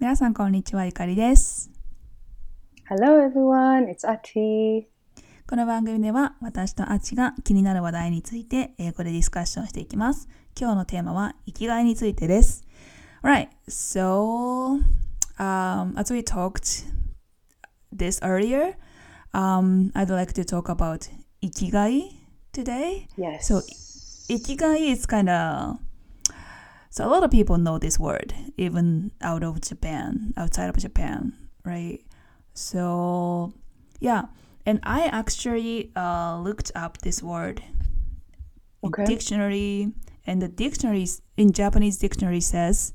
皆さんこんにちは、ゆかりです。Hello everyone, it's Ati. この番組では私とアチが気になる話題について英語でディスカッションしていきます。今日のテーマは生きがいについてです。Alright, so um, as we talked this earlier, um, I'd like to talk about 生きがい today. Yes. So, Ikigai is kind of so a lot of people know this word even out of Japan, outside of Japan, right? So yeah, and I actually uh, looked up this word in Okay. dictionary, and the dictionary in Japanese dictionary says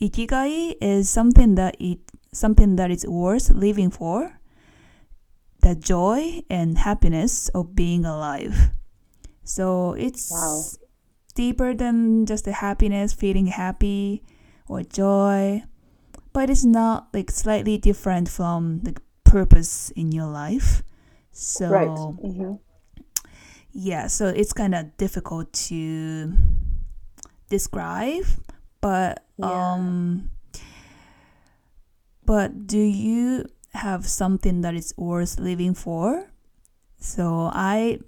ikigai is something that it something that is worth living for, the joy and happiness of being alive. So it's Wow. Deeper than just the happiness, feeling happy or joy, but it's not like slightly different from the purpose in your life. So right. hmm yeah, so it's kind of difficult to describe, but Yeah. um but do you have something that is worth living for? So I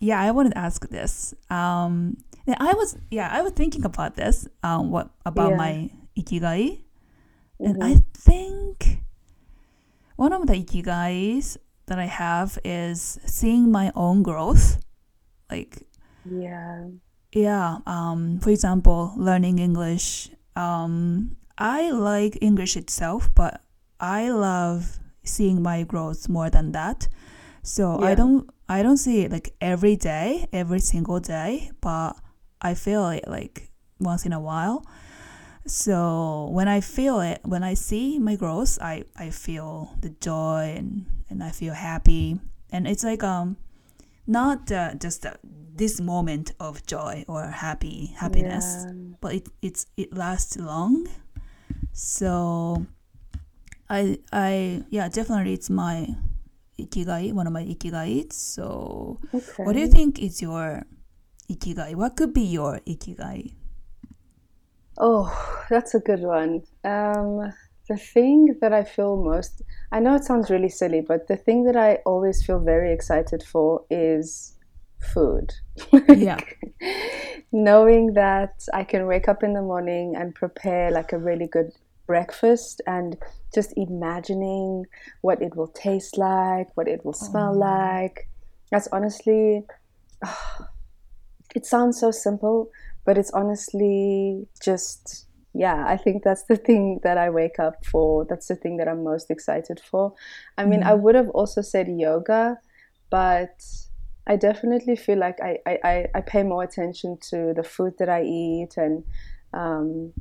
yeah, I wanted to ask this. Um and I was yeah, I was thinking about this um what about Yeah. my ikigai and Mhm. I think one of the ikigais that I have is seeing my own growth. Like, Yeah. yeah, um, for example, learning English. Um, I like English itself, but I love seeing my growth more than that. So I don't, I don't see it like every day, every single day, but I feel it like once in a while. So when I feel it, when I see my growth, I, I feel the joy and, and I feel happy. And it's like um not uh, just uh, this moment of joy or happy happiness, Yeah. but it it's it lasts long. So I I yeah definitely it's my ikigai one of my ikigai. So Okay. what do you think is your ikigai? What could be your ikigai? Oh, that's a good one. Um, the thing that I feel most, I know it sounds really silly, but the thing that I always feel very excited for is food. Yeah. Knowing that I can wake up in the morning and prepare like a really good breakfast and just imagining what it will taste like, what it will smell Oh. like. That's honestly, it sounds so simple, but it's honestly just yeah i think that's the thing that i wake up for. That's the thing that i'm most excited for. I mean i Mhm. would have also said yoga but i definitely feel like i i, I- I pay more attention to the food that i eat and um,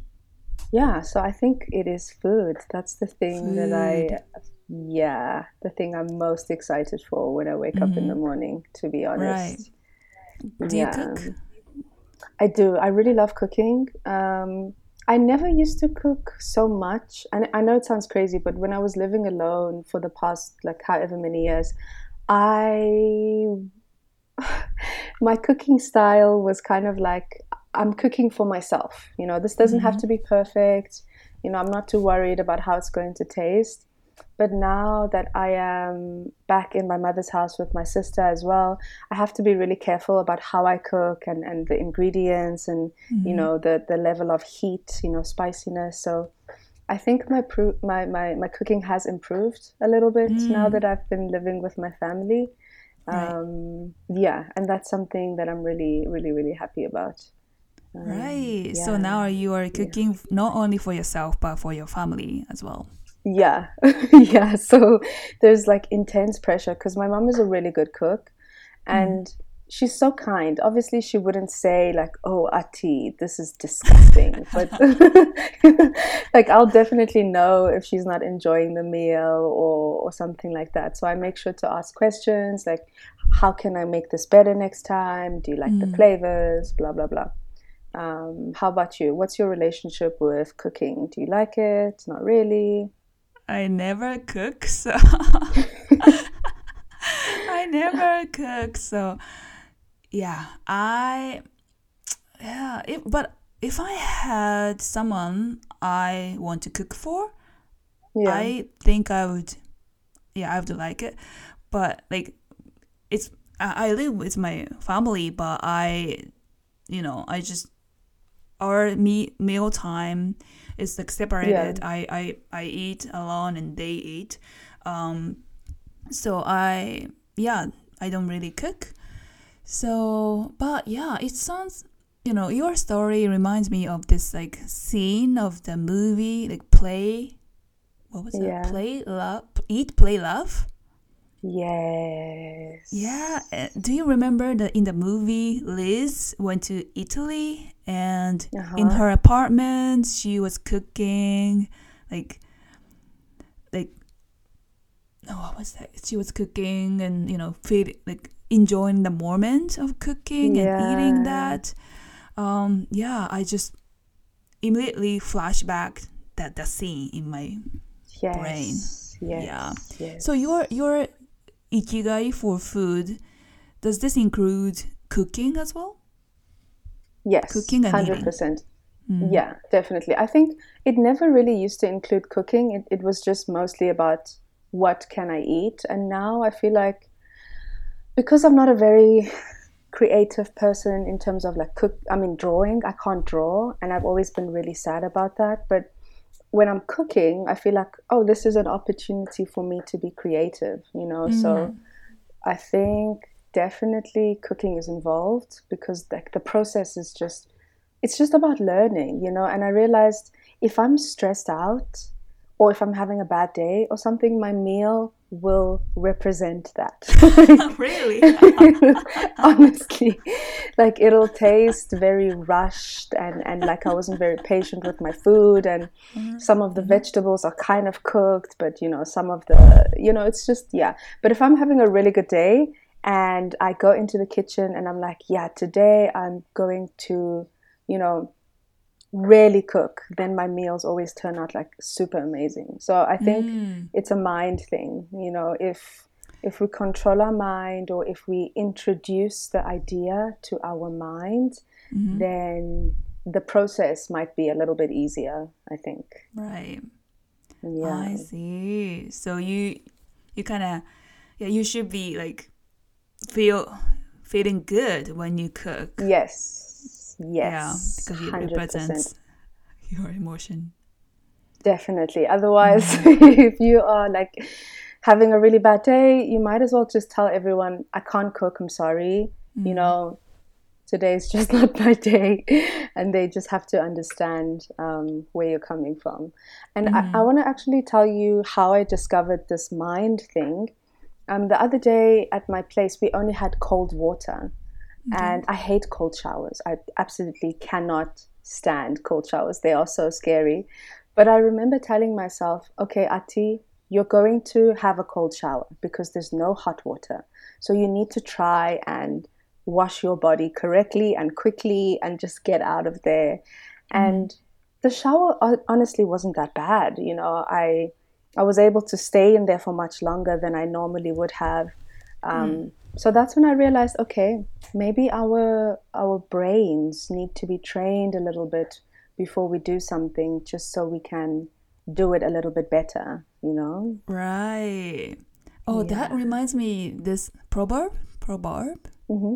yeah so i think it is food. That's the thing that i yeah the thing i'm most excited for when i wake up in the morning to be honest Do Yeah. you cook? I do. I really love cooking. Um, I never used to cook so much, and I know it sounds crazy, but when I was living alone for the past like however many years, I my cooking style was kind of like I'm cooking for myself. You know, this doesn't have Mhm. to be perfect. You know, I'm not too worried about how it's going to taste. But now that I am back in my mother's house with my sister as well, I have to be really careful about how I cook and, and the ingredients and you Mhm. know the the level of heat, you know, spiciness. So I think my pro- my, my my cooking has improved a little bit now Mm. that I've been living with my family. Right. Um, yeah, and that's something that I'm really really really happy about. Um, Right. So now you are cooking not only for yourself but for your family as well. Yeah, yeah. So there's like intense pressure because my mom is a really good cook, and she's so kind. Obviously, she wouldn't say like, "Oh, Athi, this is disgusting," but like I'll definitely know if she's not enjoying the meal or or something like that. So I make sure to ask questions like, "How can I make this better next time? Do you like the Mm. flavors? Blah blah blah." Um, how about you? What's your relationship with cooking? Do you like it? Not really. I never cook, so I never cook. So yeah, I yeah. If, but if I had someone I want to cook for, Yeah. I think I would, yeah, I would like it, but like, it's I, I live with my family, but I, you know, I just our me meal time is like separated. I I I eat alone and they eat, um, so I yeah I don't really cook. So, but yeah, it sounds you know your story reminds me of this like scene of the movie like play what was Yeah. it play love eat play love Yes. yeah uh, do you remember that in the movie liz went to italy and in Uh-huh. her apartment she was cooking like like oh, what was that she was cooking and you know feed like enjoying the moment of cooking and eating that um yeah i just immediately flash back that the scene in my Yes. brain. Yes. Yeah. Yes. so your your ikigai for food does this include cooking as well yes. cooking. Hundred percent. Mm. Yeah, definitely. I think it never really used to include cooking. It, it was just mostly about what can I eat. And now I feel like because I'm not a very creative person in terms of like cook, I mean, drawing, I can't draw. And I've always been really sad about that. But when I'm cooking, I feel like, oh, this is an opportunity for me to be creative, you know? Mm-hmm. So I think definitely cooking is involved because like the process is just it's just about learning, you know. And I realized if I'm stressed out or if I'm having a bad day or something, my meal will represent that. really Honestly, like it'll taste very rushed and, and like I wasn't very patient with my food. And mm-hmm. some of the mm-hmm. vegetables are kind of cooked, but you know, some of the, you know, it's just, yeah. But if I'm having a really good day and I go into the kitchen and I'm like, yeah, today I'm going to, you know, really cook, then my meals always turn out like super amazing. So I think Mm. it's a mind thing, you know, if if we control our mind or if we introduce the idea to our mind, Mhm. then the process might be a little bit easier, I think. right Yeah. i see so you you kind of yeah you should be like feel feeling good when you cook Yes. Yeah Yes. because it 100%. represents your emotion Definitely. Otherwise, Mm-hmm. if you are like having a really bad day, you might as well just tell everyone, I can't cook, I'm sorry. Mm-hmm. You know, today's just not my day. And they just have to understand um, where you're coming from. And Mm-hmm. I, I want to actually tell you how I discovered this mind thing. Um, the other day at my place, we only had cold water. Mm-hmm. And I hate cold showers. I absolutely cannot stand cold showers. They are so scary. But I remember telling myself, okay, Athi, you're going to have a cold shower because there's no hot water. So you need to try and wash your body correctly and quickly and just get out of there. Mm-hmm. And the shower honestly wasn't that bad. You know, I I was able to stay in there for much longer than I normally would have. Um, mm. So that's when I realized, okay, maybe our our brains need to be trained a little bit before we do something, just so we can do it a little bit better. You know? right oh that reminds me this proverb proverb hmm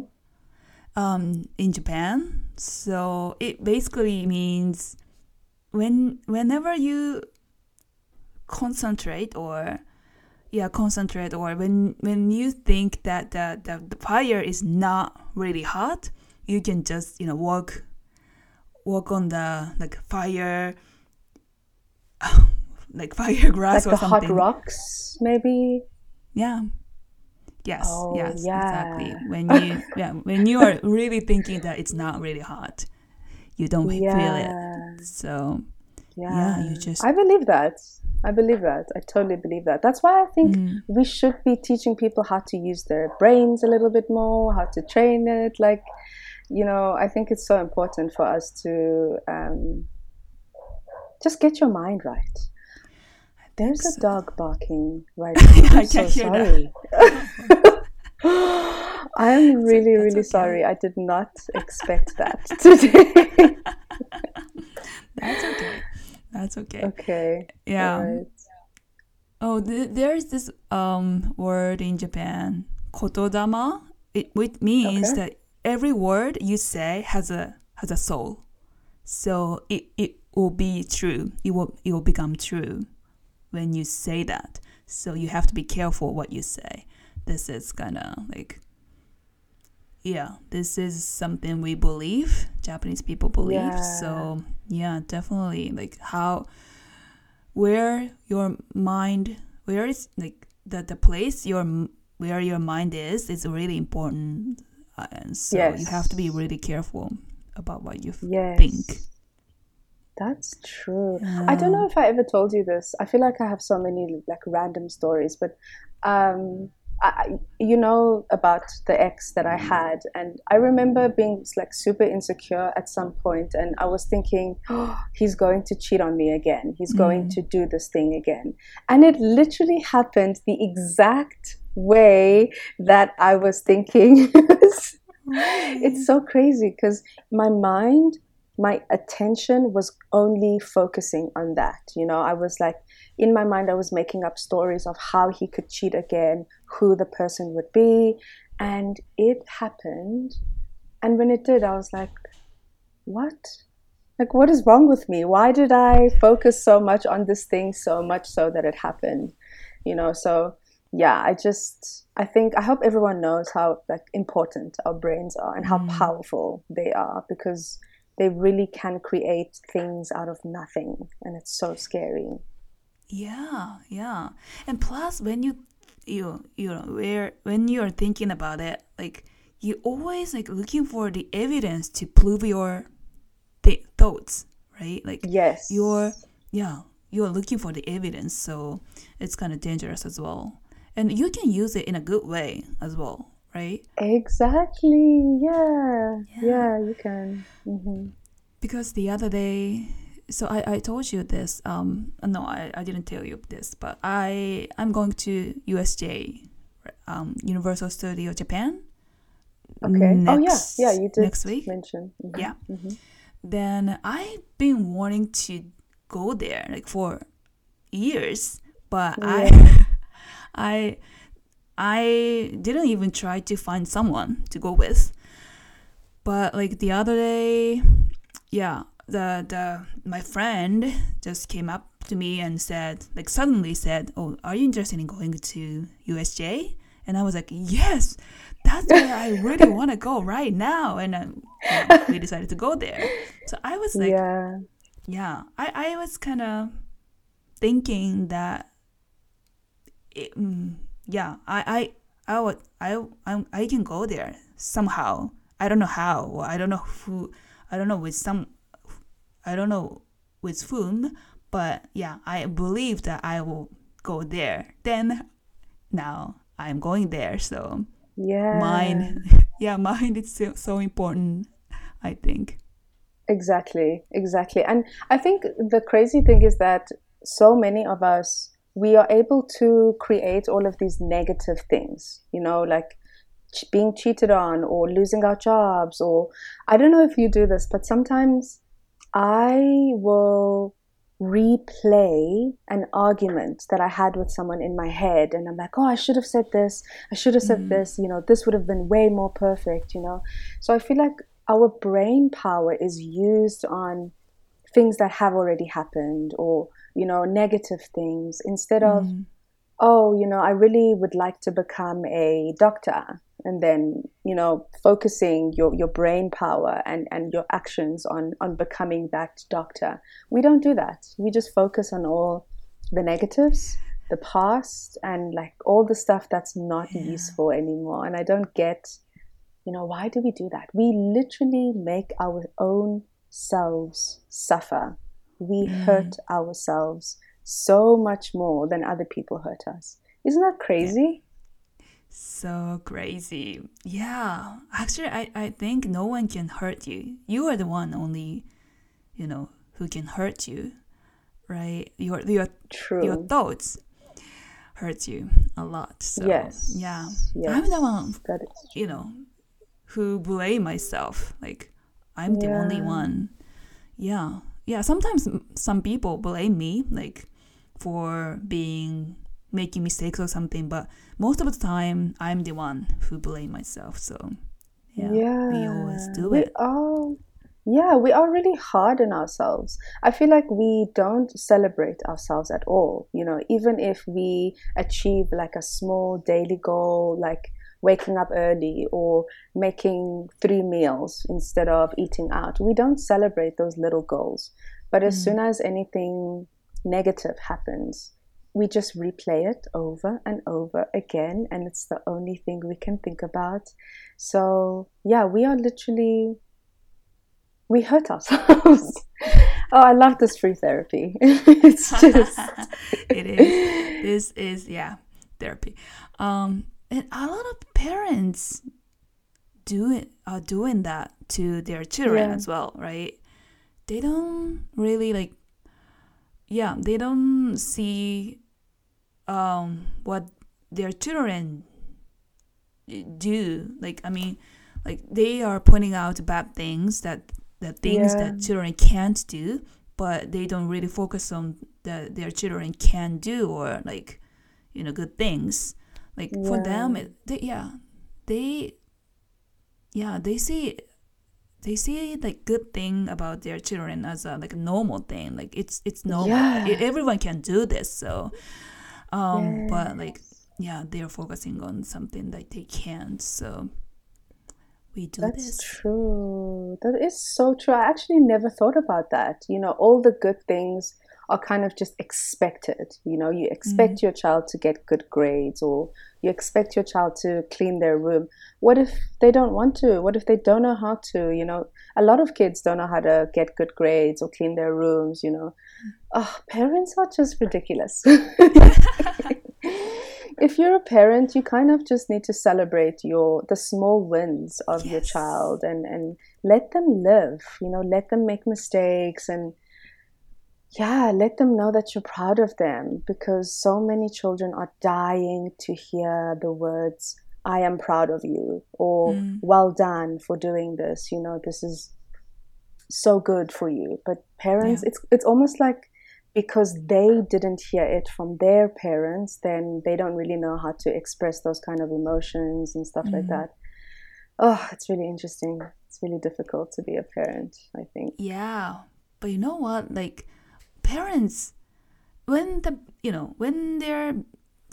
um, in Japan. So it basically means when whenever you concentrate or yeah concentrate or when when you think that the, the, the fire is not really hot, you can just you know walk walk on the like fire like fire grass Like or the hot something. rocks, maybe. Yeah. Yes. Oh, yes. Exactly. When you yeah when you are really thinking that it's not really hot, you don't feel it. So Yeah. yeah, you just I believe that. I believe that. I totally believe that. That's why I think Mm. we should be teaching people how to use their brains a little bit more, how to train it. Like, you know, I think it's so important for us to um, just get your mind right. There's a dog barking right now. I'm so can hear that. sorry. I am really, really okay. sorry. I did not expect that today. that's okay. That's okay. okay. Yeah. Alright. Oh, th- there's this um word in Japan, kotodama, it, which means Okay. that every word you say has a has a soul. So it, it will be true. It will it will become true when you say that. So you have to be careful what you say. This is kinda like yeah, this is something we believe, Japanese people believe. Yeah. So yeah, definitely like how where your mind where is like the the place your where your mind is is really important and so you have to be really careful about what you Yes. think That's true. I don't know if I ever told you this. I feel like I have so many like random stories, but um, I, you know about the ex that I had, and I remember being like super insecure at some point, and I was thinking, oh, he's going to cheat on me again. He's going Mm. to do this thing again, and it literally happened the exact way that I was thinking. it's so crazy because my mind my attention was only focusing on that you know i was like in my mind i was making up stories of how he could cheat again who the person would be and it happened. And when it did i was like what? Like what is wrong with me? Why did i focus so much on this thing so much so that it happened? You know so yeah i just i think i hope everyone knows how like important our brains are and how Mm. powerful they are because they really can create things out of nothing and it's so scary Yeah, yeah. And plus when you you you know where when you're thinking about it, like you always like looking for the evidence to prove your th- thoughts, right? Like yes you're yeah, you're looking for the evidence, so it's kind of dangerous as well. And you can use it in a good way as well, right? exactly yeah Yeah. yeah, you can hmm because the other day so I, I told you this um no I, I didn't tell you this but i i'm going to usj um universal studio japan okay. Oh yeah. yeah you did next week. mention. Mhm, Yeah. mhm. then i've been wanting to go there like for years but i i i didn't even try to find someone to go with. But like the other day yeah the the my friend just came up to me and said like suddenly said oh are you interested in going to usj and i was like yes that's where i really want to go right now. And um, we decided to go there. So i was like yeah. Yeah i i was kind of thinking that it, mm, yeah i i i would i i i can go there somehow. I don't know how. I don't know who i don't know with some i don't know with whom but yeah i believe that i will go there then now i'm going there so yeah mine yeah mine is so, so important i think Exactly, exactly. And I think the crazy thing is that so many of us, we are able to create all of these negative things, you know, like being cheated on or losing our jobs. Or I don't know if you do this, but sometimes I will replay an argument that I had with someone in my head. And I'm like, oh, I should have said this. I should have said Mhm. this. You know, this would have been way more perfect, you know. So I feel like our brain power is used on things that have already happened or you know negative things instead of Mm. Oh you know i really would like to become a doctor. And then you know focusing your, your brain power and, and your actions on on becoming that doctor. We don't do that. We just focus on all the negatives the past and like all the stuff that's not Yeah. useful anymore. And i don't get you know why do we do that? We literally make our own selves suffer. We Mm. hurt ourselves so much more than other people hurt us isn't that crazy So crazy. Yeah. Actually, I, I think no one can hurt you. You are the one only, you know, who can hurt you, right? Your your true your thoughts hurt you a lot. So yes yeah, yes. I'm the one, that is you know, who blame myself. Like I'm the only one. Yeah, yeah. Sometimes some people blame me, like for being making mistakes or something, but most of the time I'm the one who blame myself. So yeah, yeah we always do we it. are yeah we are really hard on ourselves i feel like we don't celebrate ourselves at all you know even if we achieve like a small daily goal like waking up early or making three meals instead of eating out we don't celebrate those little goals but as Mm. soon as anything negative happens we just replay it over and over again and it's the only thing we can think about so yeah we are literally we hurt ourselves. oh, I love this free therapy. it's just it is. This is yeah, therapy. Um, and a lot of parents do it are doing that to their children Yeah. as well, right? They don't really like. Yeah, they don't see um what their children do. Like, I mean, like they are pointing out bad things that the things Yeah. that children can't do, but they don't really focus on that their children can do or like, you know, good things. Like for them, it, they, yeah, they, yeah, they see, they see like good thing about their children as a like a normal thing. Like it's it's normal. Yeah. E- Everyone can do this. So, um, but like yeah, they're focusing on something that they can't. So we do this. that's this. true. That is so true. I actually never thought about that. You know, all the good things are kind of just expected. You know, you expect mm. your child to get good grades or you expect your child to clean their room. What if they don't want to? What if they don't know how to? You know, a lot of kids don't know how to get good grades or clean their rooms, you know. Oh, parents are just ridiculous. if you're a parent, you kind of just need to celebrate your the small wins of your child and and let them live. You know, let them make mistakes and yeah, let them know that you're proud of them because so many children are dying to hear the words I am proud of you or Mm. well done for doing this. You know, this is so good for you. But parents, Yeah. it's it's almost like because they didn't hear it from their parents, then they don't really know how to express those kind of emotions and stuff like Mm. that. Oh, it's really interesting. It's really difficult to be a parent, I think. Yeah, but you know what? Like parents, when the you know when their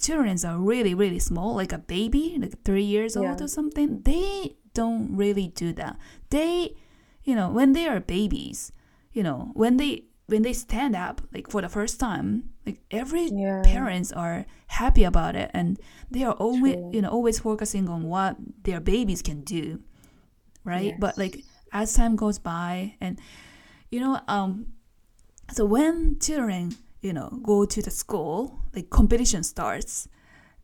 children are really really small, like a baby, like three years old or something, they don't really do that. They, you know, when they are babies, you know, when they when they stand up like for the first time, like every Yeah. parents are happy about it and they are always True. you know always focusing on what their babies can do right but like as time goes by and you know um so when children you know go to the school like competition starts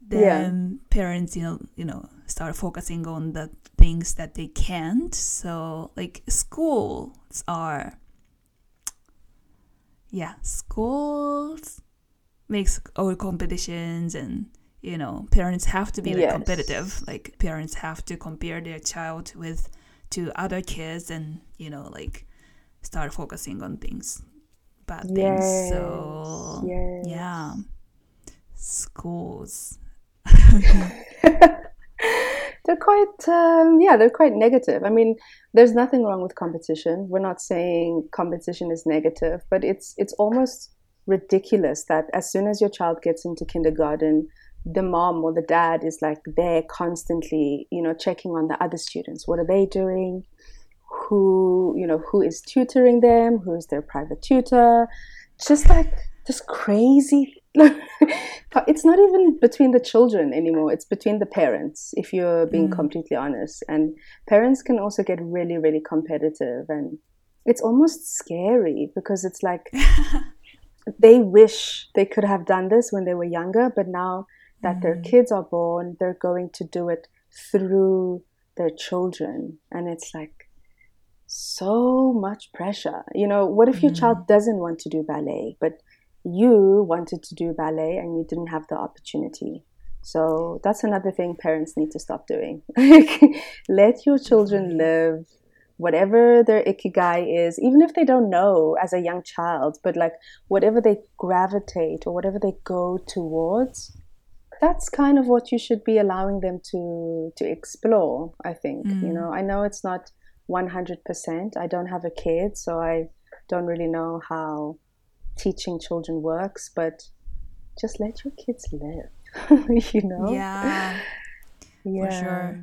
then parents you know you know start focusing on the things that they can't. So like schools are yeah schools makes all competitions and you know parents have to be like Yes. competitive. Like parents have to compare their child with to other kids and you know like start focusing on things bad things so yes. yeah. Schools. They're quite um, yeah they're quite negative. I mean there's nothing wrong with competition. We're not saying competition is negative but it's it's almost ridiculous that as soon as your child gets into kindergarten the mom or the dad is like there constantly you know checking on the other students. What are they doing who you know who is tutoring them who's their private tutor. Just like this crazy it's not even between the children anymore. It's between the parents if you're being Mm. completely honest. And parents can also get really really competitive. And it's almost scary because it's like they wish they could have done this when they were younger but now that their Mm. kids are born they're going to do it through their children. And it's like so much pressure. You know what if your Mm. child doesn't want to do ballet but you wanted to do ballet and you didn't have the opportunity? So that's another thing parents need to stop doing. Let your children live whatever their ikigai is even if they don't know as a young child but like whatever they gravitate or whatever they go towards that's kind of what you should be allowing them to to explore i think Mm. you know? I know it's not 100% i don't have a kid so i don't really know how teaching children works but just let your kids live you know Yeah. yeah sure.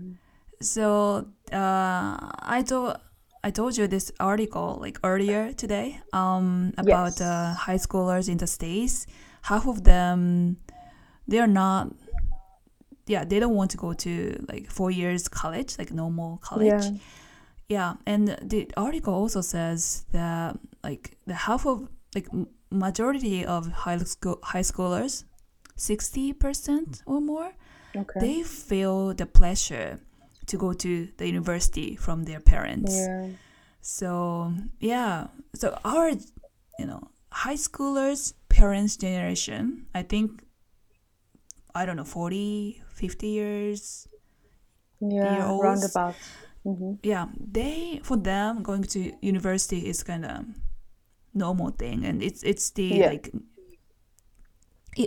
So uh, I told I told you this article like earlier today um, about Yes. uh, high schoolers in the states. Half of them they're not. Yeah, they don't want to go to like four years college, like normal college. Yeah. Yeah, and the article also says that like the half of like majority of high school high schoolers, sixty percent or more, okay they feel the pleasure to go to the university from their parents. yeah So yeah, so our you know high schoolers parents generation, I think I don't know 40, 50 years. yeah Year-olds. roundabout hmm Yeah, they for them going to university is kind of normal thing, and it's it's the Yeah. like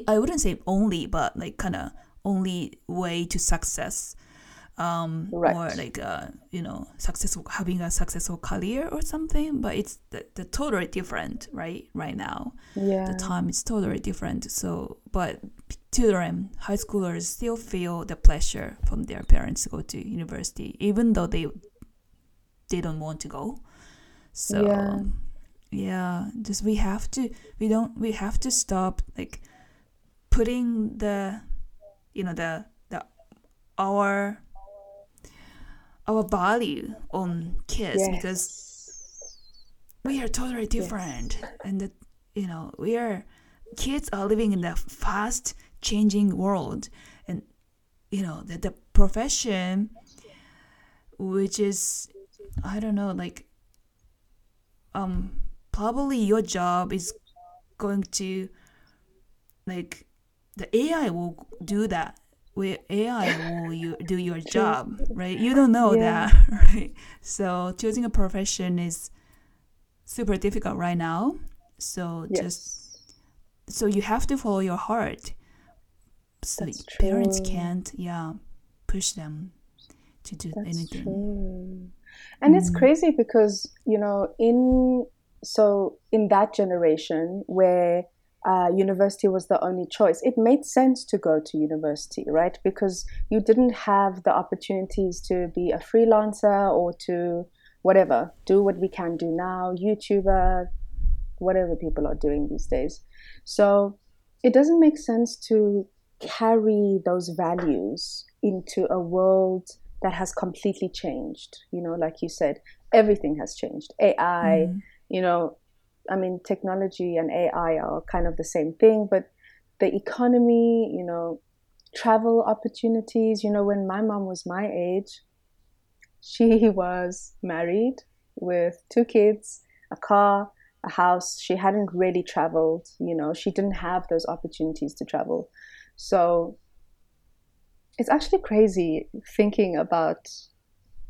I wouldn't say only, but like kind of only way to success. Um, Right. or like uh, you know, successful having a successful career or something, but it's the, the totally different, right? Right now, yeah the time is totally different. So, but children, high schoolers still feel the pleasure from their parents to go to university, even though they they don't want to go. So, Yeah. yeah, just we have to we don't we have to stop like putting the you know the the our our value on kids yes. because we are totally different and that you know we are kids are living in a fast changing world and you know the, the profession which is i don't know like um probably your job is going to like the ai will do that with ai will you do your job right you don't know Yeah. that right so choosing a profession is super difficult right now so just so you have to follow your heart so That's parents true. can't yeah push them to do That's anything true. And it's Mm. crazy because, you know, in so in that generation where uh, university was the only choice, it made sense to go to university, right? Because you didn't have the opportunities to be a freelancer or to whatever, do what we can do now, YouTuber, whatever people are doing these days. So it doesn't make sense to carry those values into a world that has completely changed. You know, like you said, everything has changed. AI, Mm. you know, I mean, technology and AI are kind of the same thing, but the economy, you know, travel opportunities, you know, when my mom was my age, she was married with two kids, a car, a house. She hadn't really traveled, you know, she didn't have those opportunities to travel. So it's actually crazy thinking about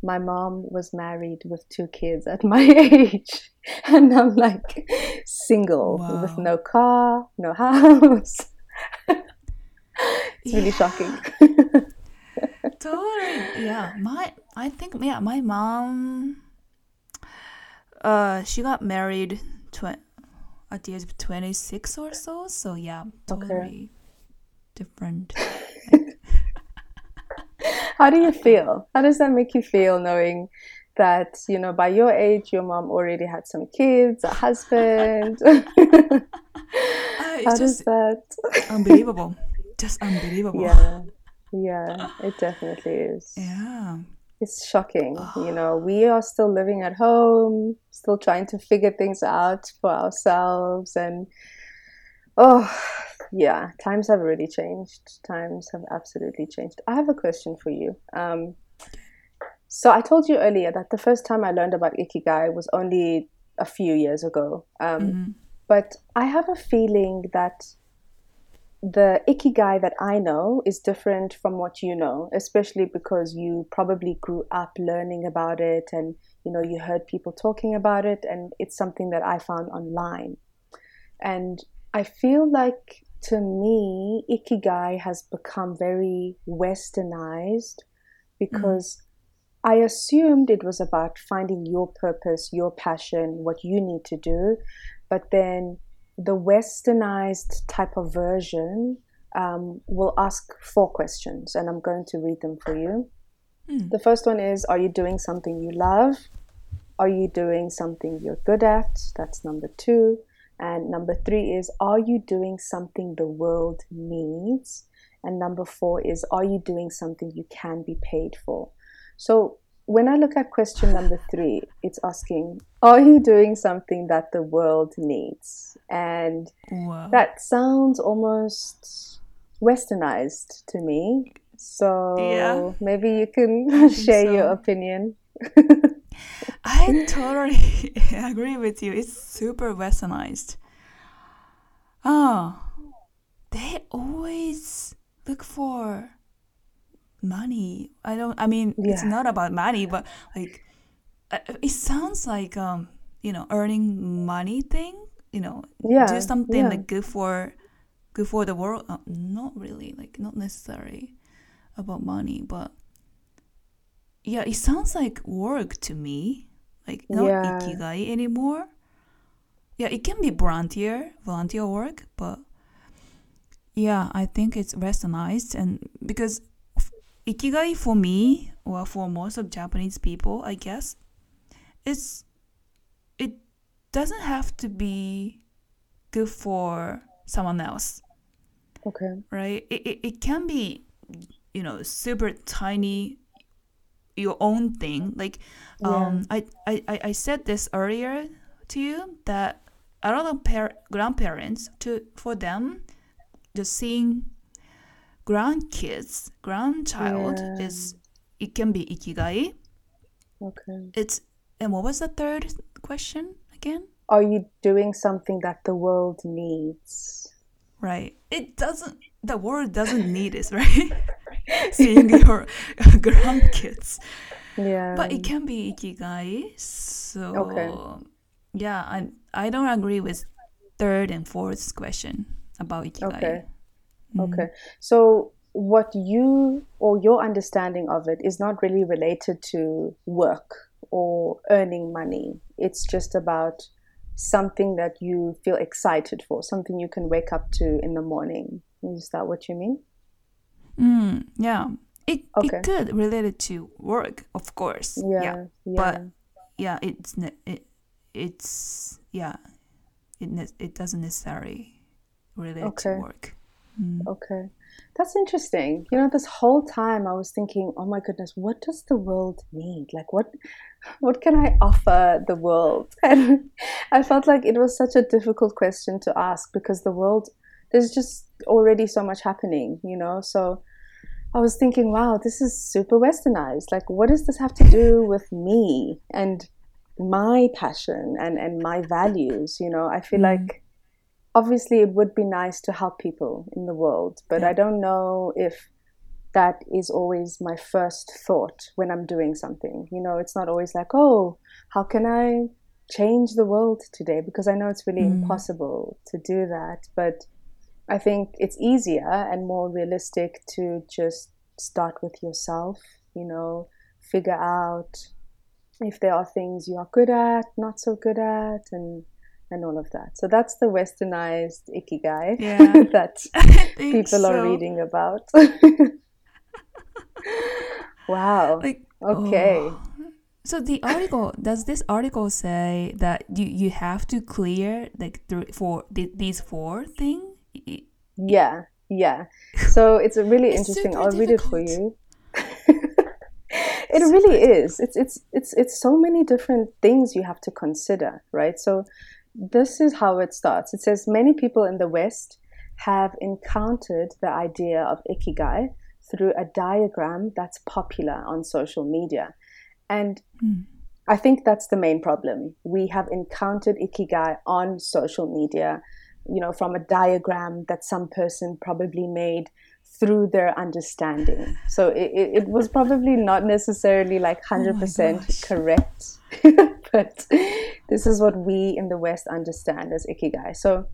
my mom was married with two kids at my age and i'm like single with no car no house. It's really shocking. Totally. Yeah my i think yeah my mom uh she got married tw- at the age of 26 or so so yeah totally different how do you feel? How does that make you feel knowing that you know by your age your mom already had some kids a husband? Uh, how does that unbelievable. Just unbelievable. Yeah. Yeah it definitely is. Yeah. It's shocking you know. We are still living at home still trying to figure things out for ourselves and oh yeah times have really changed times have absolutely changed i have a question for you um, so i told you earlier that the first time i learned about ikigai was only a few years ago um, Mhm. but i have a feeling that the ikigai that I know is different from what you know, especially because you probably grew up learning about it and you know you heard people talking about it and it's something that I found online. And I feel like to me, ikigai has become very westernized because I assumed it was about finding your purpose, your passion, what you need to do. But then the westernized type of version um, will ask four questions, and I'm going to read them for you. Mm. The first one is Are you doing something you love? Are you doing something you're good at? That's number two. And number three is Are you doing something the world needs? And number four is Are you doing something you can be paid for? So when I look at question number three, it's asking Are you doing something that the world needs? And Wow. that sounds almost westernized to me. So Yeah. maybe you can share your opinion. I totally agree with you. It's super westernized. Oh, they always look for money. I don't. I mean, it's not about money, but like, uh, it sounds like um, you know, earning money thing. You know, Yeah, do something yeah. like good for, good for the world. Uh, not really, like not necessarily about money, but yeah, it sounds like work to me. Like not Yeah. ikigai anymore. Yeah, it can be volunteer, volunteer work, but yeah, I think it's westernized and because ikigai for me or for most of Japanese people, I guess, it's it doesn't have to be good for someone else Okay. right? It, it, it can be, you know, super tiny, your own thing. Like, um, I, I, I I said this earlier to you that a lot of par- grandparents, to for them, just seeing grandkids, grandchild Yeah. is it can be ikigai. Okay. It's and what was the third question again? Are you doing something that the world needs? Right. It doesn't. The world doesn't need this, right? Seeing your grandkids, Yeah. but it can be ikigai. So Okay. yeah, I I don't agree with third and fourth question about ikigai. Okay. Mm-hmm. Okay. So what you or your understanding of it is not really related to work or earning money. It's just about something that you feel excited for, something you can wake up to in the morning. Is that what you mean? Mm, yeah. It Okay. it could relate it to work, of course. Yeah. yeah. yeah. But yeah, it's it it's yeah, it ne- it doesn't necessarily relate Okay. to work. Okay. That's interesting. You know, this whole time I was thinking, oh my goodness, what does the world need? Like what what can I offer the world? And I felt like it was such a difficult question to ask because the world there's just already so much happening, you know? So I was thinking, wow, this is super westernized. Like what does this have to do with me and my passion and, and my values? You know, I feel like obviously it would be nice to help people in the world, but Yeah. I don't know if that is always my first thought when I'm doing something. You know, it's not always like, oh, how can I change the world today? Because I know it's really Mm. impossible to do that. But I think it's easier and more realistic to just start with yourself, you know, figure out if there are things you are good at, not so good at, and and all of that. So that's the westernized ikigai Yeah. that people are reading about. wow. Like Okay. oh. So the article does this article say that you you have to clear like three, four th- these four thing? Yeah, yeah. So it's a really It's interesting. I'll read it for you. it really is. It's it's it's it's so many different things you have to consider, right? So this is how it starts. It says many people in the West have encountered the idea of ikigai through a diagram that's popular on social media. And Hmm. I think that's the main problem. We have encountered ikigai on social media, you know, from a diagram that some person probably made through their understanding. So it, it, was probably not necessarily like 100% gosh. correct, but this is what we in the West understand as ikigai. So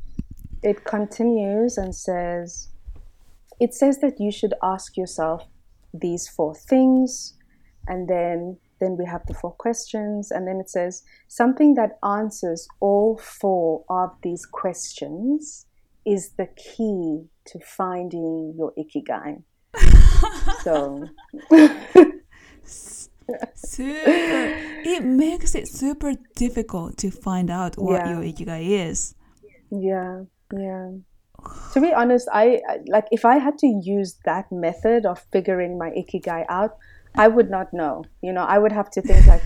it continues and says, it says that you should ask yourself these four things, and then then we have the four questions, and then it says something that answers all four of these questions is the key to finding your ikigai. so super it makes it super difficult to find out what Yeah. your ikigai is. Yeah, yeah. To be honest, I like if I had to use that method of figuring my ikigai out, I would not know. You know, I would have to think like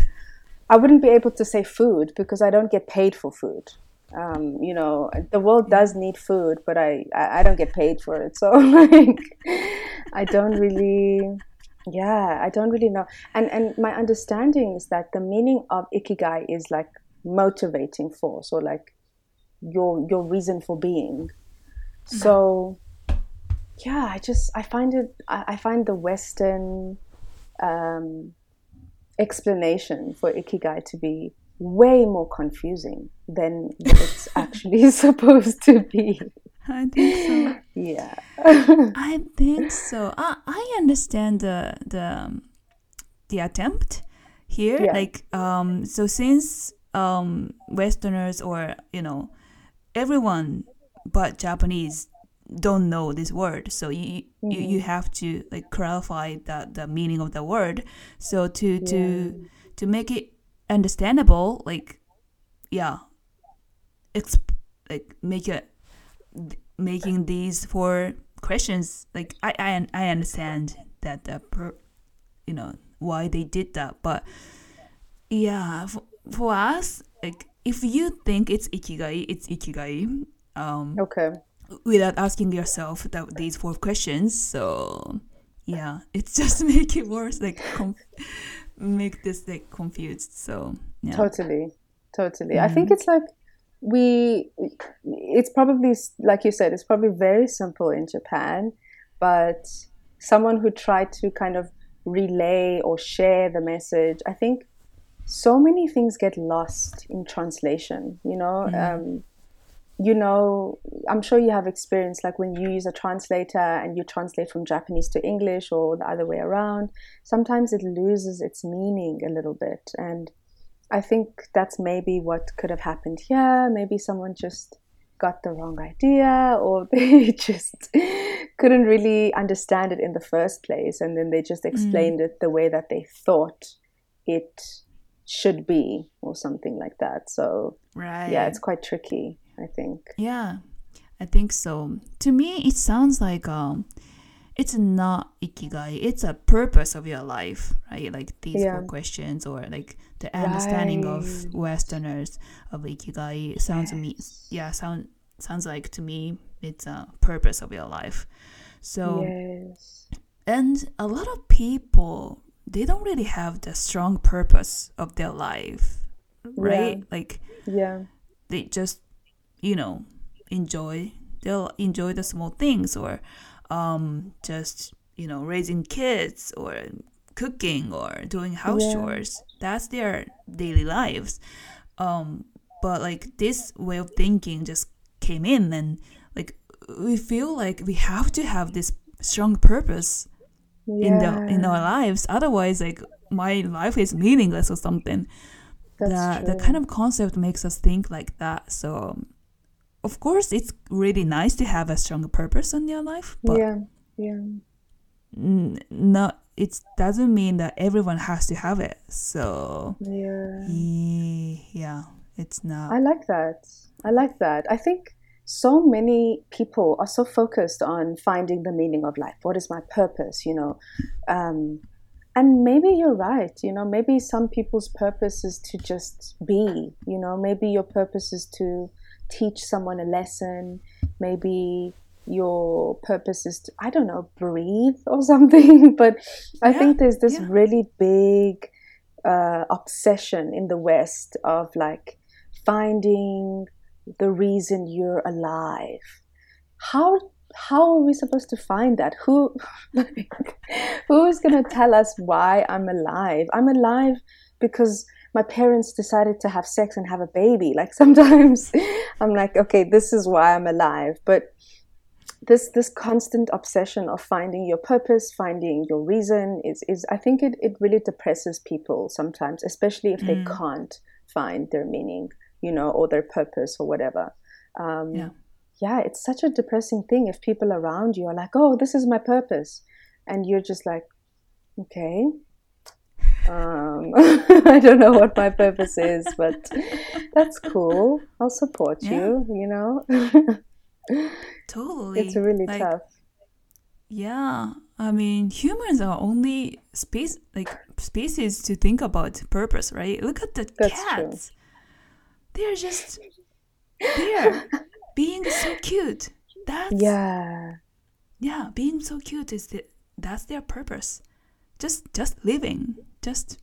I wouldn't be able to say food because I don't get paid for food. Um, you know, the world does need food, but I, I I don't get paid for it. So like I don't really yeah, I don't really know. And and my understanding is that the meaning of ikigai is like motivating force or like your your reason for being. So yeah, I just I find it I, I find the Western um, explanation for ikigai to be way more confusing than it's actually supposed to be. I think so. Yeah. I think so. I I understand the the um, the attempt here. Yeah. Like um so since um Westerners or you know everyone but Japanese don't know this word, so you you, you have to like clarify the the meaning of the word. So to to to make it understandable, like yeah, exp- like make it making these four questions like I I, I understand that the per, you know why they did that. But yeah for, for us like if you think it's ikigai it's ikigai. Um Okay. Without asking yourself that these four questions. So yeah it's just make it worse like make this like confused. So yeah. Totally. Totally. I think it's like we it's probably like you said it's probably very simple in Japan but someone who tried to kind of relay or share the message I think so many things get lost in translation you know? Um, you know i'm sure you have experience like when you use a translator and you translate from japanese to english or the other way around sometimes it loses its meaning a little bit. And i think that's maybe what could have happened here. Maybe someone just got the wrong idea or they just couldn't really understand it in the first place. And then they just mm. explained it the way that they thought it should be or something like that. So right. yeah it's quite tricky i think Yeah, I think so. To me, it sounds like um, it's not ikigai. It's a purpose of your life, right? Like these four questions, or like the understanding of Westerners of ikigai sounds to me. Yeah, sound sounds like to me it's a purpose of your life. So yes and a lot of people they don't really have the strong purpose of their life, right? Yeah. Like yeah they just you know enjoy they'll enjoy the small things or um just you know raising kids or cooking or doing house Yeah. chores that's their daily lives um but like this way of thinking just came in and like we feel like we have to have this strong purpose in the in our lives otherwise like my life is meaningless or something That's the true. kind of concept makes us think like that. So, of course, it's really nice to have a strong purpose in your life, but yeah yeah. n- not it doesn't mean that everyone has to have it. So, yeah. yeah, it's not. i like that. I like that. I think so many people are so focused on finding the meaning of life. What is my purpose you know? Um, and maybe you're right you know? Maybe some people's purpose is to just be you know? Maybe your purpose is to teach someone a lesson. Maybe your purpose is to i don't know breathe or something. But i Yeah, think there's this yeah. really big uh, obsession in the west of like finding the reason you're alive. How how are we supposed to find that? Who like, who is going to tell us why i'm alive? I'm alive because my parents decided to have sex and have a baby. Like sometimes I'm like, okay, this is why I'm alive. But this this constant obsession of finding your purpose, finding your reason is is I think it, it really depresses people sometimes, especially if they Mm. can't find their meaning, you know, or their purpose or whatever. Um, Yeah. yeah, it's such a depressing thing if people around you are like, "Oh, this is my purpose," and you're just like, "Okay." Um, I don't know what my purpose is, but that's cool. I'll support Yeah. you. You know, Totally. it's really Like, tough. Yeah, I mean, humans are only space like species to think about purpose, right? Look at the That's true. cats. They're just there, being so cute. That's Yeah, yeah, being so cute is the, that's their purpose. Just just living, just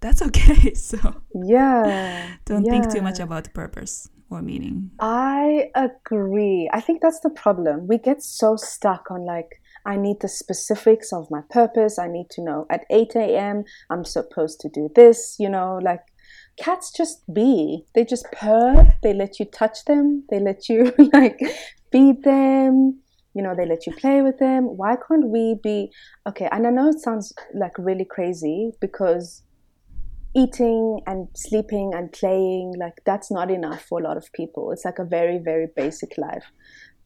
that's okay. So yeah. don't think too much about purpose or meaning. I agree. I think that's the problem. We get so stuck on like, I need the specifics of my purpose. I need to know at 8 a.m. I'm supposed to do this, you know, like cats just be. They just purr. They let you touch them. They let you like feed them. You know, they let you play with them. Why can't we be okay? And I know it sounds like really crazy because eating and sleeping and playing like that's not enough for a lot of people it's like a very very basic life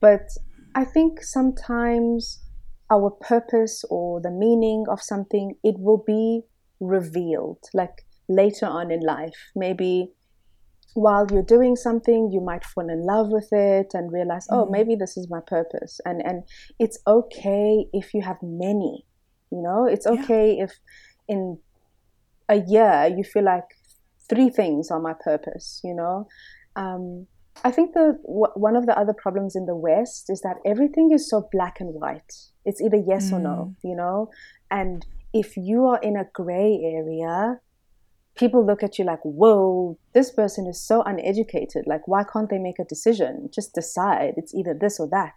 but i think sometimes our purpose or the meaning of something it will be revealed like later on in life maybe while you're doing something you might fall in love with it and realize oh Mhm. maybe this is my purpose. And and it's okay if you have many you know? It's Yeah. okay if in a year you feel like three things are my purpose you know? Um, i think the w- one of the other problems in the west is that everything is so black and white. It's either yes or no you know? And if you are in a gray area people look at you like whoa this person is so uneducated. Like why can't they make a decision? Just decide. It's either this or that.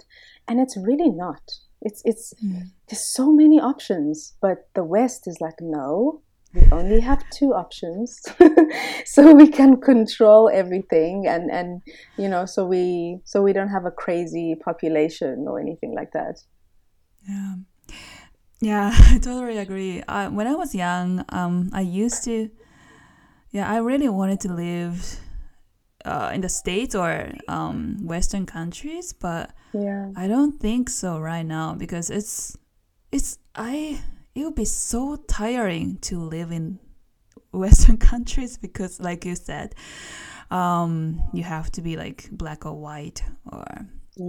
And it's really not. It's it's Mm. there's so many options but the west is like no we only have two options. So we can control everything and and you know so we so we don't have a crazy population or anything like that. Yeah, yeah, I totally agree. Uh, when I was young, um, I used to, yeah, I really wanted to live uh, in the states or um, Western countries, but yeah I don't think so right now because it's, it's I. It would be so tiring to live in Western countries because, like you said, um, you have to be like black or white or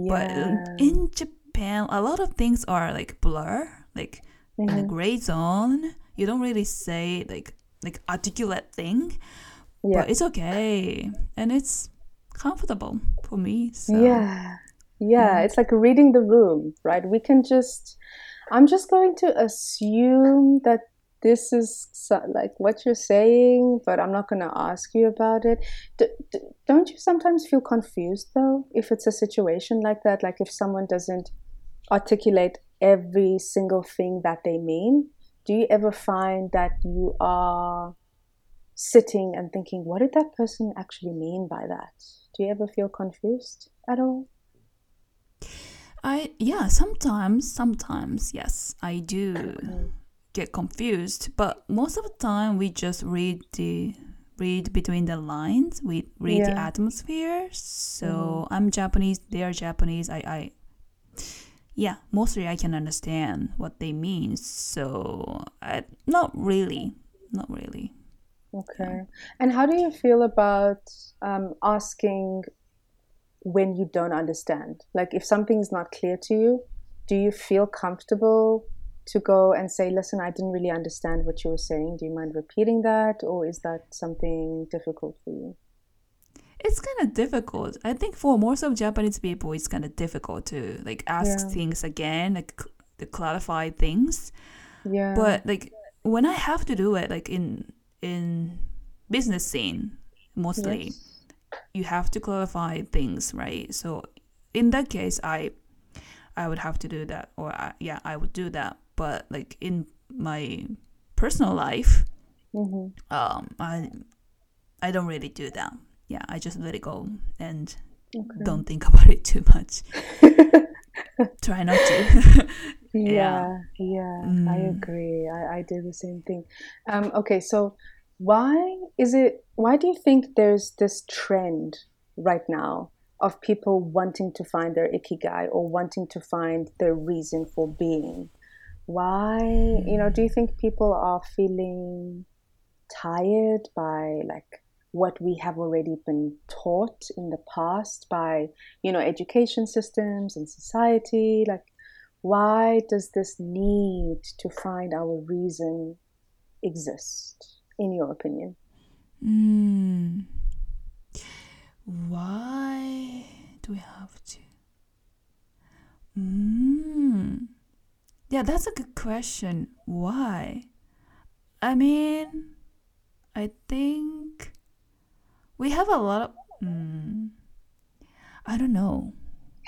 but in Japan, a lot of things are like blur, like in the Mhm. gray zone. You don't really say like like articulate thing, yeah but it's okay and it's comfortable for me. So. Yeah. Yeah, it's like reading the room, right? We can just, I'm just going to assume that this is so, like what you're saying, but I'm not going to ask you about it. D- d- don't you sometimes feel confused though, if it's a situation like that? Like if someone doesn't articulate every single thing that they mean? Do you ever find that you are sitting and thinking, what did that person actually mean by that? Do you ever feel confused at all? I yeah, sometimes sometimes yes, I do mm-hmm. get confused, but most of the time we just read the read between the lines. We read the atmosphere. So mm-hmm. I'm Japanese, they're Japanese. I I yeah, mostly I can understand what they mean. So I not really, not really. Okay. And how do you feel about um, asking when you don't understand? Like, if something's not clear to you, do you feel comfortable to go and say, listen, I didn't really understand what you were saying. Do you mind repeating that? Or is that something difficult for you? It's kind of difficult. I think for most of Japanese people, it's kind of difficult to like ask Yeah. things again, like to clarify things. Yeah. but like when i have to do it like in in business scene mostly Yes. you have to clarify things right so in that case i i would have to do that or I, yeah i would do that but like in my personal life hmm um, I I don't really do that. Yeah, I just let it go and Okay. don't think about it too much. Try not to. Yeah, yeah, I Mm. agree. I, I do the same thing. Um, okay, so why is it, why do you think there's this trend right now of people wanting to find their ikigai or wanting to find their reason for being? Why, you know, do you think people are feeling tired by like what we have already been taught in the past by, you know, education systems and society? Like, why does this need to find our reason exist in your opinion mm. Why do we have to? Mm. Yeah, that's a good question. Why? I mean, I think we have a lot of. Mm, I don't know.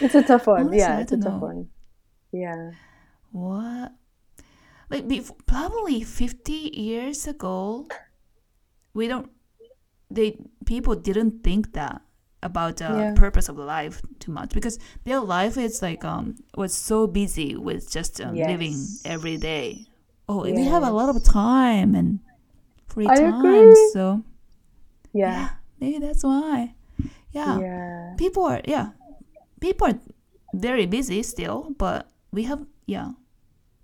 it's a tough one Honestly, yeah it's a don't tough know. one yeah What? Like bef- probably 50 years ago, we don't they people didn't think that about the Yeah. purpose of life too much because their life is like um was so busy with just um, living every day. Oh, we have a lot of time and free I time, agree. so yeah. yeah, maybe that's why. Yeah. yeah. People are yeah. People are very busy still but we have yeah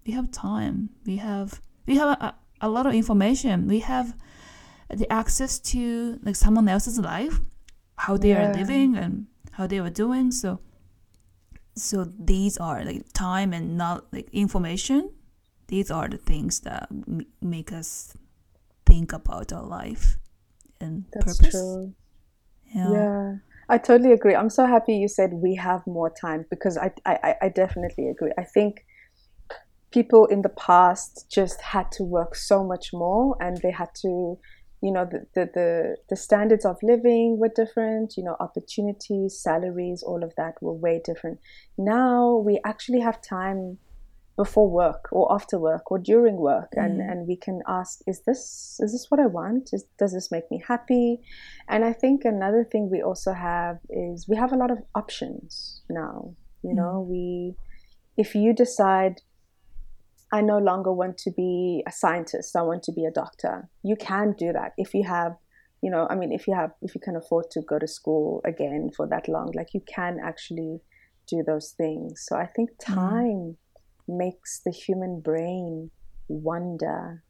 we have time. We have we have a, a lot of information. We have the access to like someone else's life how they are living and how they were doing. So so these are like time and not like information. These are the things that m- make us think about our life and that's purpose true yeah, Yeah, I totally agree. I'm so happy you said we have more time because I, I, I- definitely agree. I think people in the past just had to work so much more and they had to, you know, the, the, the, the standards of living were different, you know, opportunities, salaries, all of that were way different. Now we actually have time before work or after work or during work and, Mm. and we can ask is this is this what i want is, does this make me happy and I think another thing we also have is we have a lot of options now. You know, we, if you decide, I no longer want to be a scientist, I want to be a doctor, you can do that if you have, you know, I mean, if you have, if you can afford to go to school again for that long, like you can actually do those things. So I think time makes the human brain wonder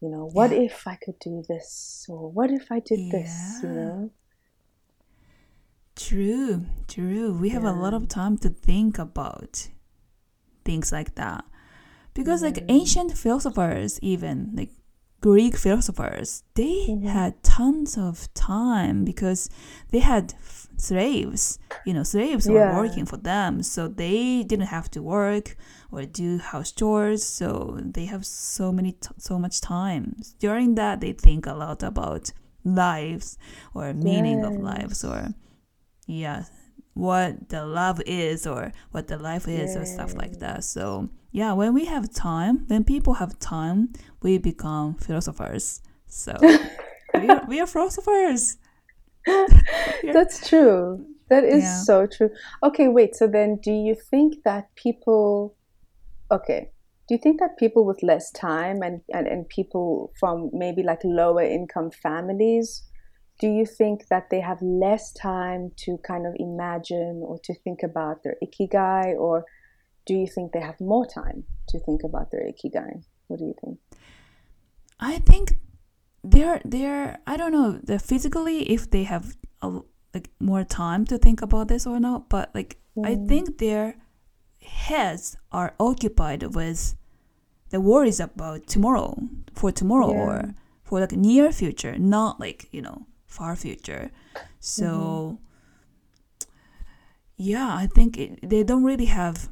you know what Yeah. if i could do this or what if i did this you know True, true. We have a lot of time to think about things like that. Because like ancient philosophers even like Greek philosophers, they Mhm. had tons of time because they had slaves. You know, slaves were working for them, so they didn't have to work or do house chores. So they have so many, t- so much time. During that, they think a lot about lives or meaning of lives or yeah what the love is or what the life is or stuff like that so yeah when we have time when people have time we become philosophers so we, are, we are philosophers That's true. That is Yeah. so true. Okay, wait. So then, do you think that people, okay, do you think that people with less time and, and, and people from maybe like lower income families, do you think that they have less time to kind of imagine or to think about their ikigai? Or do you think they have more time to think about their ikigai? What do you think? i think they're they're i don't know the physically if they have a, like more time to think about this or not but like i mm. think their heads are occupied with the worries about tomorrow for tomorrow Yeah. or for like near future not like you know far future so yeah i think it, they don't really have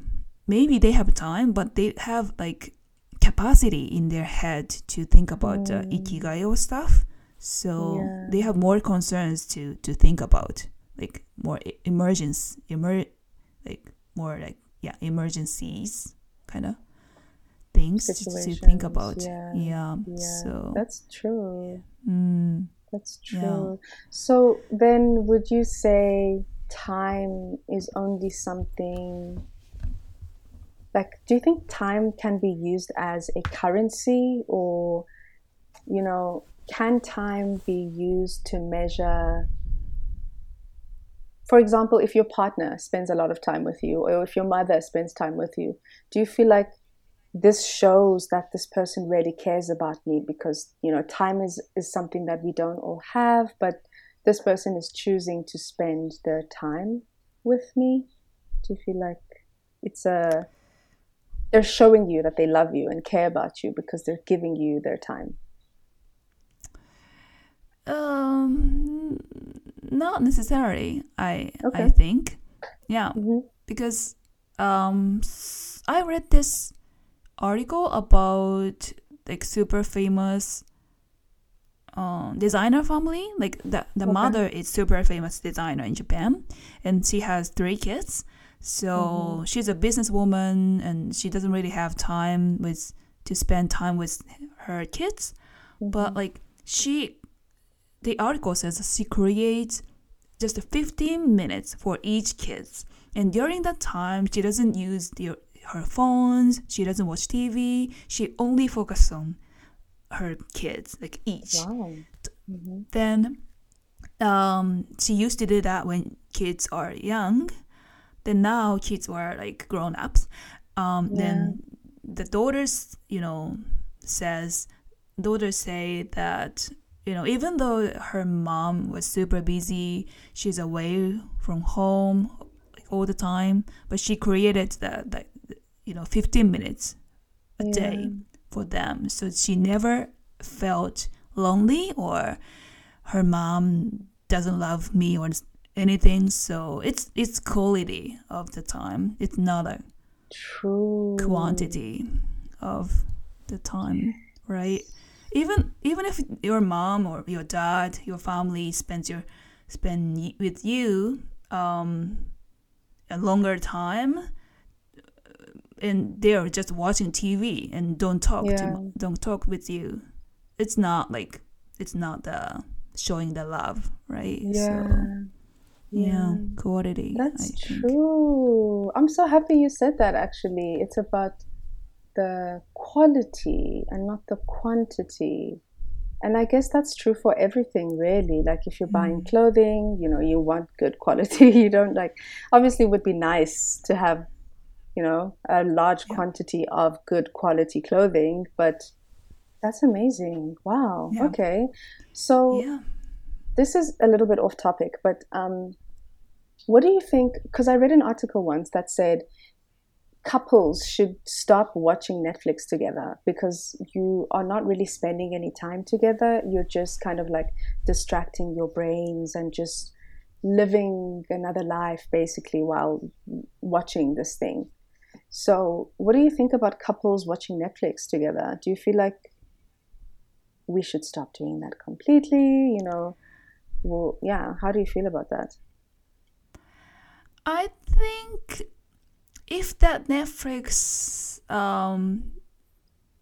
maybe they have time but they have like capacity in their head to think about uh, ikigai or stuff so Yeah. they have more concerns to to think about like more emergence emer like more like yeah emergencies kind of things to, think about. yeah, Yeah. Yeah, So that's true. mm, That's Yeah. true. So then, would you say time is only something like, do you think time can be used as a currency or, you know, can time be used to measure? For example, if your partner spends a lot of time with you, or if your mother spends time with you, do you feel like this shows that this person really cares about me? Because you know time is is something that we don't all have but this person is choosing to spend their time with me. Do you feel like it's a they're showing you that they love you and care about you because they're giving you their time? Um, not necessarily. I I think, yeah, Mhm. because um, I read this article about like super famous um, designer family. Like the the Okay. mother is super famous designer in Japan, and she has three kids. So Mm-hmm. she's a businesswoman, and she doesn't really have time with to spend time with her kids. Mm-hmm. But like she, the article says she creates just 15 minutes for each kids, and during that time she doesn't use the, her phones. She doesn't watch TV. She only focuses on her kids, like each wow Mhm. then um, she used to do that when kids are young. Then now kids were like grown ups. Um, Then the daughters, you know, says daughters say that you know even though her mom was super busy, she's away from home all the time, but she created that that you know 15 minutes a day for them. So she never felt lonely or her mom doesn't love me or anything. So it's it's quality of the time. It's not a true quantity of the time, right? Even even if your mom or your dad, your family spends your spend with you um, a longer time, and they're just watching TV and don't talk to Yeah. mu- don't talk with you. It's not like it's not the showing the love, right? yeah So, yeah, Yeah. quality. That's true. I'm so happy you said that actually. It's about the quality and not the quantity. And I guess that's true for everything, really. Like if you're buying Mm. clothing, you know, you want good quality. You don't like, obviously, it would be nice to have, you know, a large Yeah. quantity of good quality clothing, but that's amazing. Wow. Yeah. Okay. So, Yeah. this is a little bit off topic, but um, what do you think? Because I read an article once that said couples should stop watching Netflix together because you are not really spending any time together. You're just kind of like distracting your brains and just living another life basically while watching this thing. So, what do you think about couples watching Netflix together? Do you feel like we should stop doing that completely? You know, well, yeah. How do you feel about that? I think if that Netflix, um,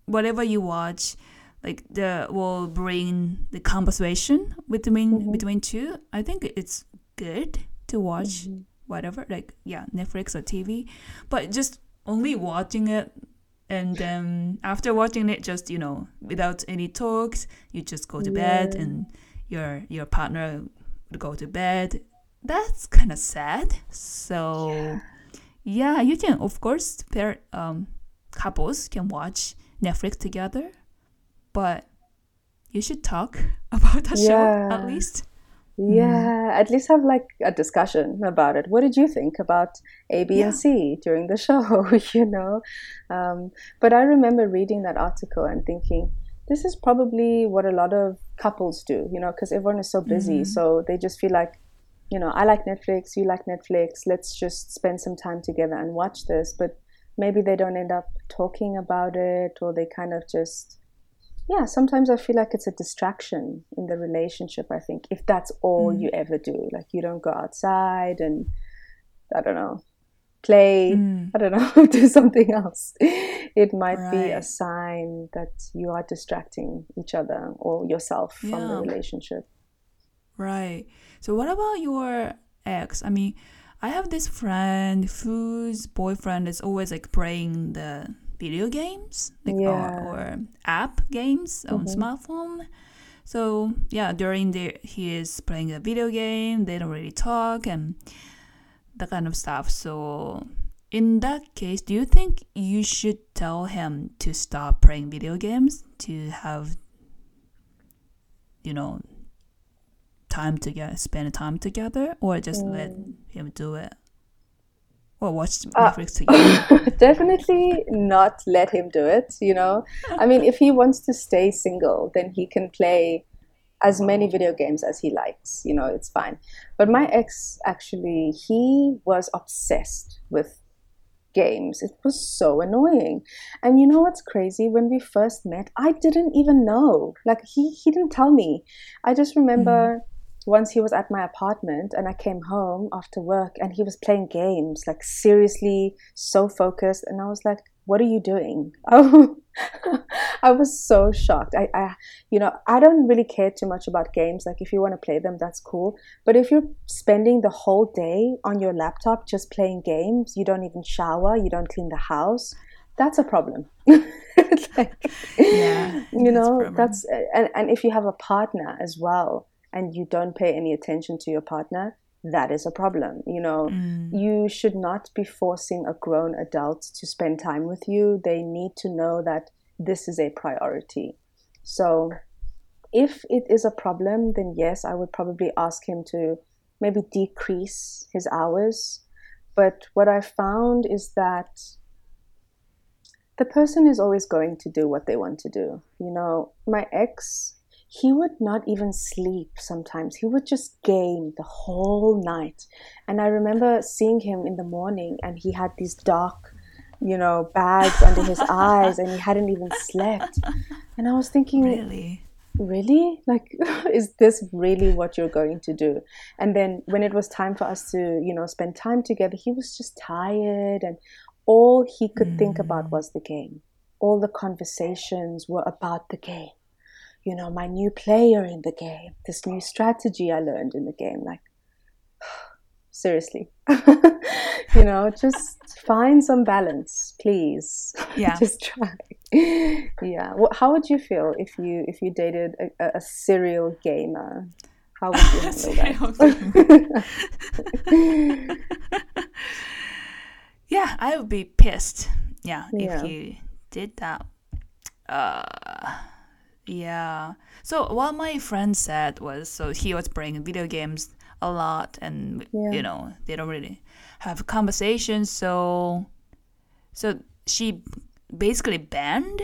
whatever you watch, like the will bring the conversation between Mhm. between two. I think it's good to watch Mhm. whatever, like yeah, Netflix or TV, but just only watching it. And then after watching it, just you know, without any talks, you just go to bed, and your your partner would go to bed. That's kind of sad. So yeah, you can of course pair um couples can watch Netflix together, but you should talk about the show at least. Yeah, at least have like a discussion about it. What did you think about A, B, Yeah. and C during the show? you know, um, but I remember reading that article and thinking, this is probably what a lot of couples do. You know, because everyone is so busy, Mhm. so they just feel like, you know, I like Netflix, you like Netflix. Let's just spend some time together and watch this. But maybe they don't end up talking about it, or they kind of just yeah, sometimes I feel like it's a distraction in the relationship. I think if that's all Mm. you ever do, like you don't go outside and I don't know, play, Mm. I don't know, do something else. it might be a sign that you are distracting each other or yourself from the relationship. Right. So what about your ex? I mean, I have this friend whose boyfriend is always like playing the video games, like Yeah. or, or app games on Mhm. smartphone. So yeah, during the he is playing a video game, they don't really talk and that kind of stuff. So in that case, do you think you should tell him to stop playing video games to have, you know, time together, spend time together, or just let him do it, or watch Uh, Netflix together? Definitely not let him do it, you know. I mean, if he wants to stay single, then he can play as many video games as he likes, you know, it's fine. But my ex actually, he was obsessed with games. It was so annoying. And you know what's crazy? When we first met, I didn't even know. Like he he didn't tell me. I just remember once he was at my apartment and I came home after work and he was playing games, like seriously so focused and I was like, "What are you doing?" Oh, I was so shocked. I, I you know, I don't really care too much about games. Like if you want to play them, that's cool. But if you're spending the whole day on your laptop just playing games, you don't even shower, you don't clean the house, that's a problem. Like, Yeah, you know, problem. that's and, and if you have a partner as well and you don't pay any attention to your partner, that is a problem. You know, Mm, you should not be forcing a grown adult to spend time with you. They need to know that this is a priority. So, if it is a problem, then yes, I would probably ask him to maybe decrease his hours. But what I found is that the person is always going to do what they want to do. You know, my ex, he would not even sleep sometimes. He would just game the whole night. And I remember seeing him in the morning and he had these dark, you know, bags under his eyes and he hadn't even slept. And I was thinking, really? really like is this really what you're going to do and then when it was time for us to you know spend time together he was just tired and all he could think about mm. was the game all the conversations were about the game you know my new player in the game this new strategy i learned in the game like seriously you know just find some balance please Yeah. just try yeah well, how would you feel if you if you dated a, a, serial gamer how would you handle that yeah, I would be pissed. Yeah, Yeah. if you did that. Uh, yeah. So what my friend said was, so he was playing video games a lot, and Yeah. you know they don't really have conversations. So, so she basically banned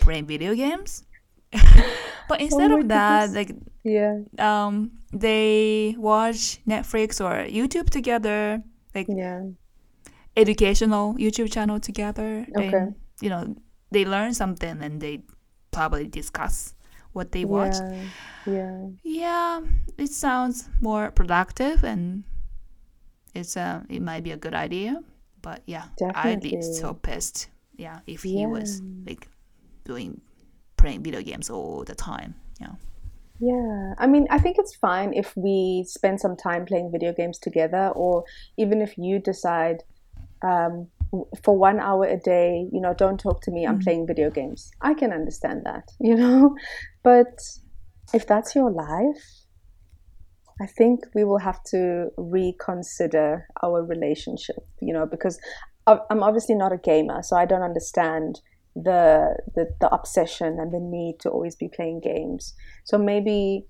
playing video games. but instead Oh of that, goodness. like yeah um, they watch Netflix or YouTube together, like yeah educational YouTube channel together. Okay. And, you know, they learn something and they probably discuss what they watched. yeah yeah Yeah, it sounds more productive and it's a it might be a good idea. But yeah, I'd be so pissed. Yeah, if he was like doing playing video games all the time. Yeah. Yeah, I mean, I think it's fine if we spend some time playing video games together, or even if you decide um, for one hour a day, you know, don't talk to me, I'm mm. playing video games. I can understand that, you know, but if that's your life, I think we will have to reconsider our relationship, you know, because I'm obviously not a gamer, so I don't understand the, the the obsession and the need to always be playing games. So maybe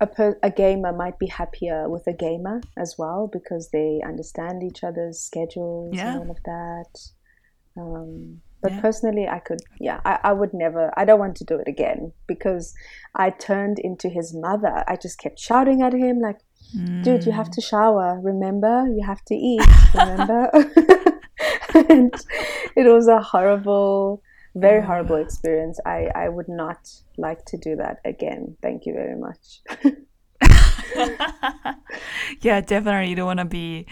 a per, a gamer might be happier with a gamer as well because they understand each other's schedules Yeah. and all of that. Um, but Yeah. personally, I could, yeah, I, I would never, I don't want to do it again because I turned into his mother. I just kept shouting at him, like, dude, you have to shower, remember? You have to eat, remember? and it was a horrible, very mm-hmm. horrible experience. I, I would not like to do that again. Thank you very much. yeah, definitely. You don't want to be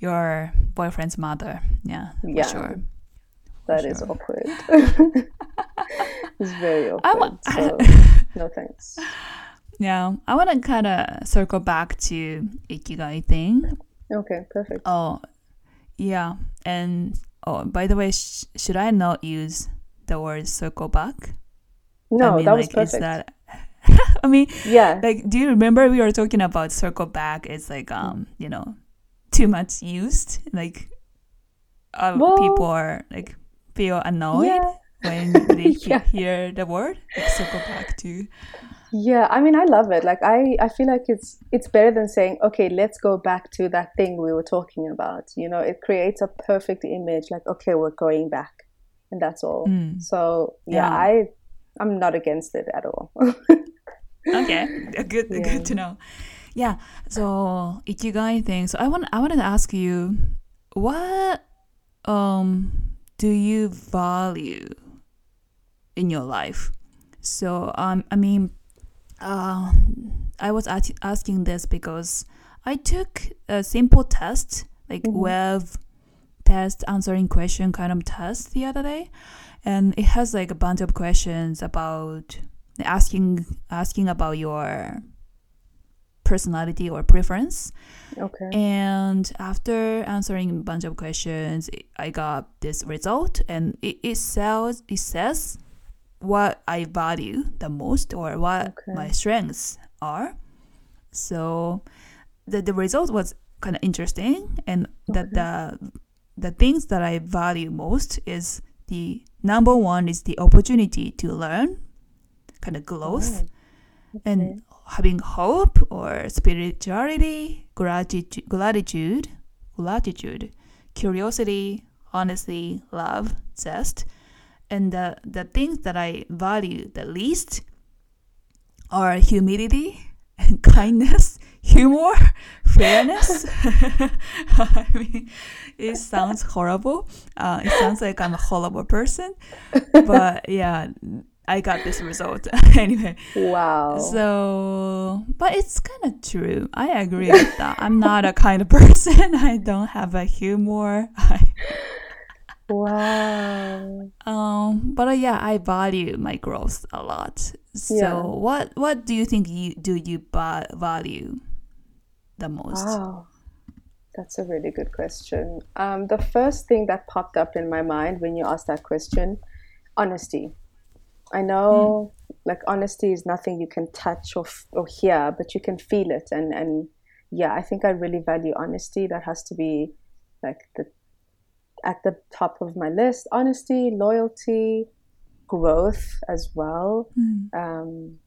your boyfriend's mother. Yeah, for Yeah. sure. That is sure. awkward. it's very awkward. So, no thanks. Yeah, I want to kind of circle back to ikigai thing. Okay, perfect. Oh, yeah, and oh, by the way, sh- should I not use the word circle back? No, I mean, that was like, perfect. Is that? I mean, yeah. like, do you remember we were talking about circle back? It's like, um, you know, too much used. Like, uh, Well- people are like feel annoyed yeah. when they Yeah. hear the word like, circle back to. Yeah, I mean, I love it. Like, I, I feel like it's it's better than saying, okay, let's go back to that thing we were talking about. You know, it creates a perfect image. Like, okay, we're going back, and that's all. Mm. So yeah, Yeah. I I'm not against it at all. okay good Yeah. good to know yeah so ikigai thing so i want i wanted to ask you what um do you value in your life so um i mean uh, i was asking this because i took a simple test like Mhm. web test answering question kind of test the other day and it has like a bunch of questions about asking asking about your personality or preference okay. and after answering a bunch of questions i got this result and it, it says it says what i value the most or what Okay. my strengths are so the, the result was kind of interesting and that the the things that i value most is the number one is the opportunity to learn kind of growth Oh, and having hope or spirituality, gratitude, gratitude, gratitude, curiosity, honesty, love, zest, and the the things that I value the least are humility and kindness, humor, fairness. I mean, it sounds horrible. Uh, it sounds like I'm a horrible person, but yeah, I got this result anyway. Wow. So, but it's kind of true. I agree with that. I'm not a kind of person. I don't have a humor. I, wow. um, but uh, yeah, I value my growth a lot. So, Yeah. what what do you think you do you value the most? Wow. That's a really good question. Um, the first thing that popped up in my mind when you asked that question, honesty. I know, like honesty is nothing you can touch or f- or hear, but you can feel it, and and yeah, I think I really value honesty. That has to be like the at the top of my list. Honesty, loyalty, growth as well. Mm. um,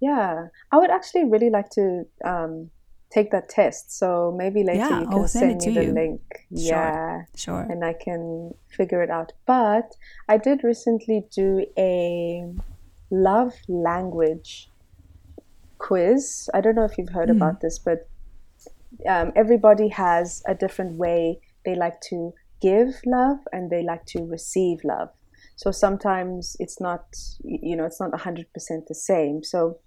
yeah, I would actually really like to um, take that test. So maybe later Yeah, you can send send, me the you. link. Sure. Yeah, Sure. and I can figure it out. But I did recently do a love language quiz. I don't know if you've heard Hmm. about this, but um, everybody has a different way they like to give love and they like to receive love. So sometimes it's not, you know, it's not 100% the same. So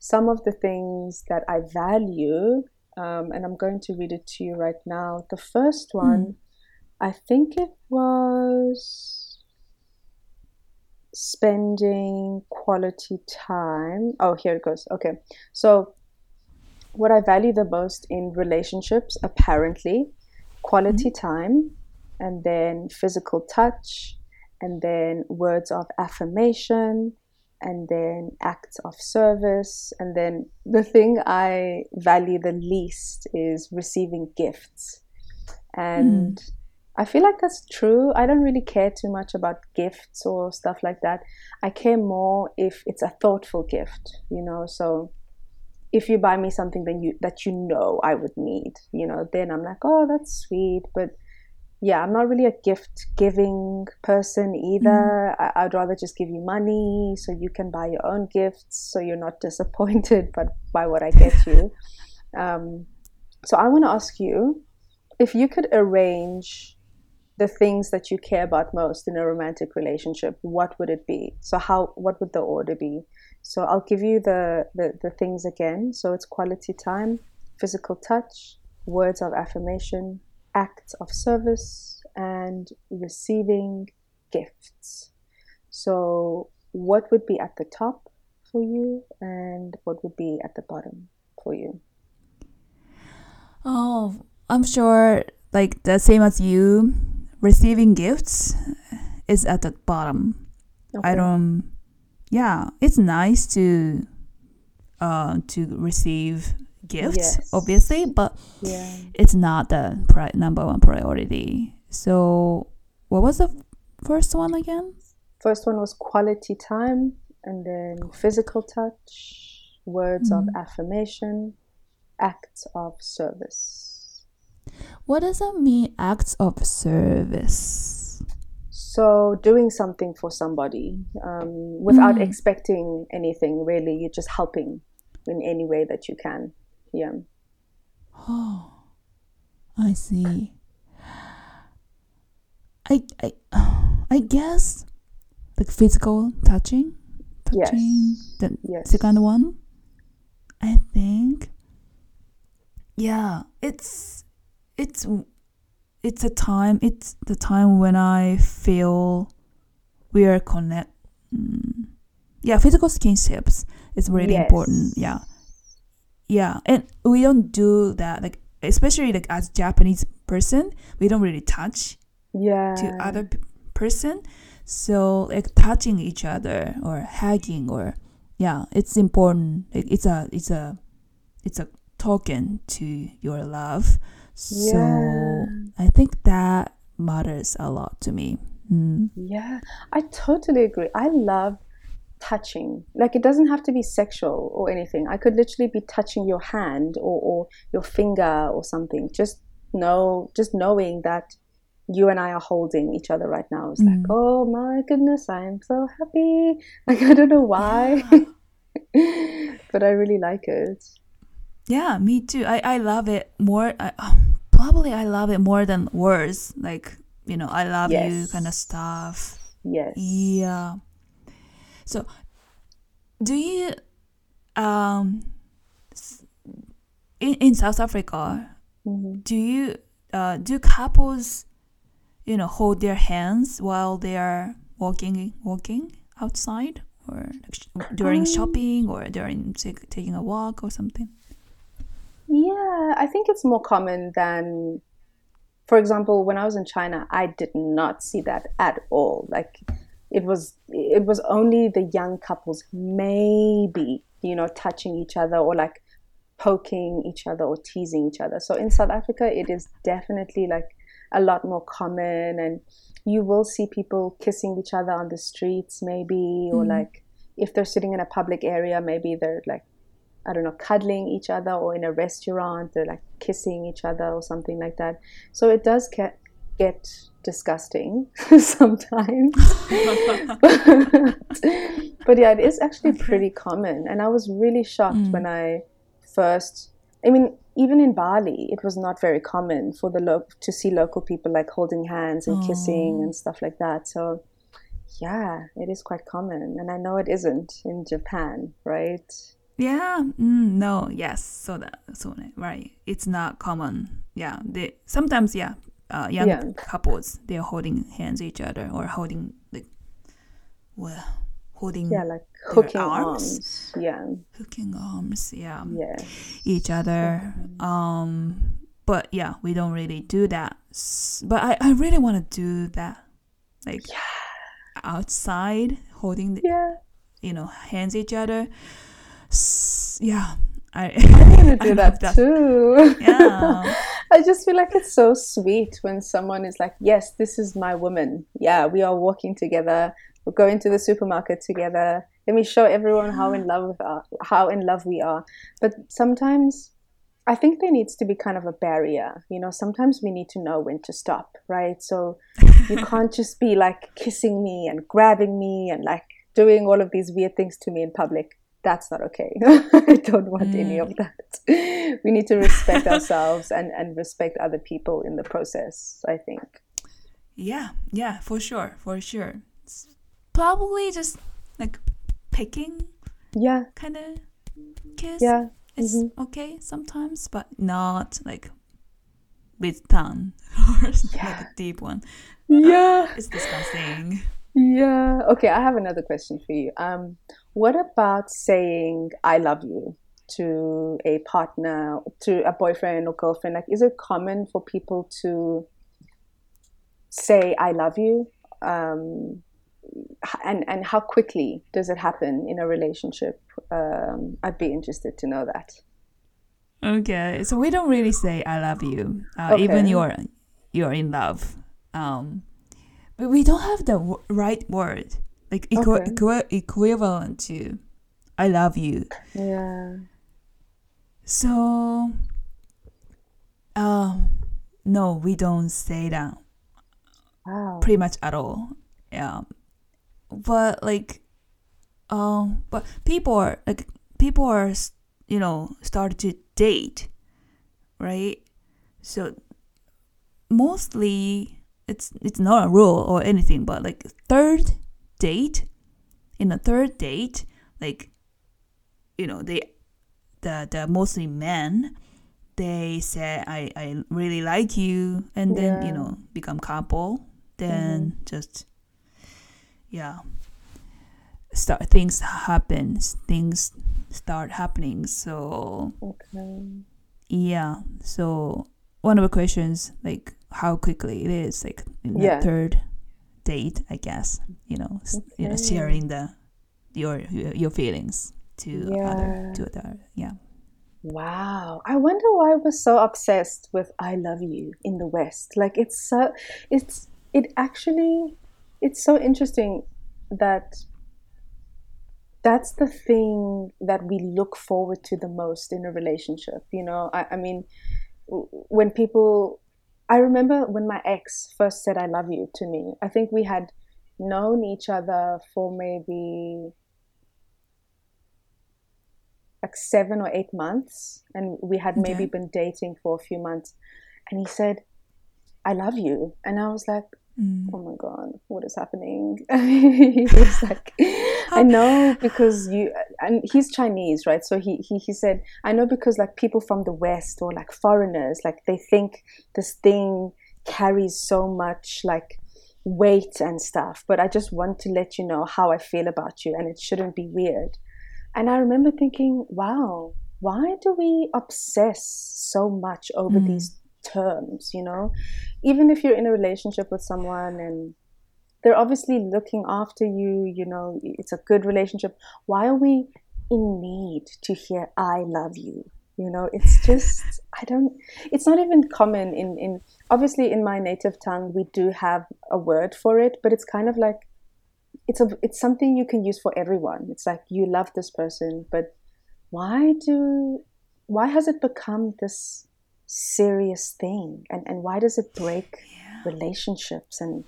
some of the things that I value, um, and I'm going to read it to you right now. The first one, I think it was spending quality time. Oh, here it goes. Okay. So, what I value the most in relationships, apparently, quality time, and then physical touch, and then words of affirmation, and then acts of service. And then the thing I value the least is receiving gifts. And hmm. I feel like that's true. I don't really care too much about gifts or stuff like that. I care more if it's a thoughtful gift, you know. So if you buy me something then you that you know I would need, you know, then I'm like, oh, that's sweet. But yeah, I'm not really a gift giving person either. I, I'd rather just give you money so you can buy your own gifts, so you're not disappointed, but by what I get you. Um, so I want to ask you if you could arrange the things that you care about most in a romantic relationship, what would it be? So how what would the order be? So I'll give you the, the, the things again. So it's quality time, physical touch, words of affirmation, acts of service, and receiving gifts. So, what would be at the top for you, and what would be at the bottom for you? Oh, I'm sure, like the same as you, receiving gifts is at the bottom. I don't. Yeah, it's nice to, uh, to receive gifts, Yes. obviously, but Yeah. it's not the pri- number one priority. So, what was the f- first one again? First one was quality time, and then physical touch, words of affirmation, acts of service. What does that mean? Acts of service. So, doing something for somebody um, without Mm. expecting anything, really, you're just helping in any way that you can. Yeah. Oh, I see. I I I guess like physical touching, Yes. touching. The Yes. second one, I think. Yeah, it's it's it's a time. It's the time when I feel we are connect. mm, Yeah, physical skinships is really Yes. important. Yeah, yeah, and we don't do that. Like especially like as Japanese person, we don't really touch Yeah. to other p- person. So like touching each other or hugging or yeah, it's important. Like, it's a it's a it's a token to your love. So Yeah. I think that matters a lot to me. Mm. Yeah, I totally agree. I love touching. Like it doesn't have to be sexual or anything. I could literally be touching your hand or, or your finger or something. Just know just knowing that you and I are holding each other right now is like, Mm. oh my goodness, I am so happy. Like I don't know why. but I really like it. Yeah, me too. I, I love it more. I, um, probably I love it more than words. Like you know, I love you kind of stuff. Yes. Yeah. So, do you um in in South Africa Mhm. do you uh do couples you know hold their hands while they are walking walking outside or during Um, shopping or during take, taking a walk or something? Yeah, I think it's more common than, for example, when I was in China, I did not see that at all. Like, it was it was only the young couples maybe you know touching each other or like poking each other or teasing each other. So in South Africa, it is definitely like a lot more common, and you will see people kissing each other on the streets, maybe, or Mm. like if they're sitting in a public area, maybe they're like I don't know, cuddling each other, or in a restaurant, they're like kissing each other or something like that. So it does get get disgusting sometimes. but yeah, it is actually pretty common, and I was really shocked Mm. when I first. I mean, even in Bali, it was not very common for the lo- to see local people like holding hands and kissing Oh. and stuff like that. So, yeah, it is quite common, and I know it isn't in Japan, right? Yeah. Mm, no. Yes. So that. So right. It's not common. Yeah. They sometimes. Yeah. Uh, young Yeah. couples they're holding hands each other or holding like, well, holding Yeah, like hooking arms? arms. Yeah, hooking arms. Yeah. yeah, Each other. Um. But yeah, we don't really do that. But I I really want to do that. Like outside holding the, yeah. you know hands each other. S- yeah. I I'm gonna do love that, too. Yeah. I just feel like it's so sweet when someone is like, "Yes, this is my woman. Yeah, we are walking together. We're going to the supermarket together. Let me show everyone how in love with our, how in love we are." But sometimes, I think there needs to be kind of a barrier. You know, sometimes we need to know when to stop, right? So you can't just be like kissing me and grabbing me and like doing all of these weird things to me in public. That's not okay. I don't want any of that. We need to respect ourselves and, and respect other people in the process, I think. Yeah, yeah, for sure, for sure. It's probably just like picking Yeah, kind of kiss. yeah. It's mhm. okay sometimes, but not like with tongue or like a deep one. Yeah. It's disgusting. Yeah. Okay, I have another question for you. Um, what about saying "I love you" to a partner, to a boyfriend or girlfriend? Like, is it common for people to say "I love you"? Um, and and how quickly does it happen in a relationship? Um, I'd be interested to know that. Okay, so we don't really say "I love you," uh, even you're you're in love. Um, but we don't have the w- right word, like equi- Okay. equi- equivalent to "I love you." Yeah. So, um, no, we don't say that Wow. pretty much at all. Yeah, but like, um, but people are like people are you know start to date, right? So mostly it's it's not a rule or anything, but like third date, in a third date, like you know they the the mostly men they say I I really like you and then you know become couple then mm-hmm. just yeah start things happen things start happening so Okay. yeah so one of the questions like how quickly it is like in the third date i guess you know s- you know sharing the your your feelings to other to other yeah Wow. I wonder why we're so obsessed with I love you in the West. Like it's so it's it actually it's so interesting that that's the thing that we look forward to the most in a relationship. You know, I, I mean, when people, I remember when my ex first said, I love you to me, I think we had known each other for maybe like seven or eight months, and we had maybe Okay. been dating for a few months. And he said, I love you. And I was like, Mm. oh my god what is happening he was like i know because you and he's chinese right so he, he he said i know because like people from the west or like foreigners like they think this thing carries so much like weight and stuff but i just want to let you know how i feel about you and it shouldn't be weird and i remember thinking wow why do we obsess so much over Mm. these terms you know even if you're in a relationship with someone and they're obviously looking after you, you know, it's a good relationship. Why are we in need to hear I love you? You know, it's just I don't it's not even common in in obviously in my native tongue we do have a word for it, but it's kind of like it's a it's something you can use for everyone. It's like you love this person, but why do why has it become this serious thing? And and why does it break relationships? And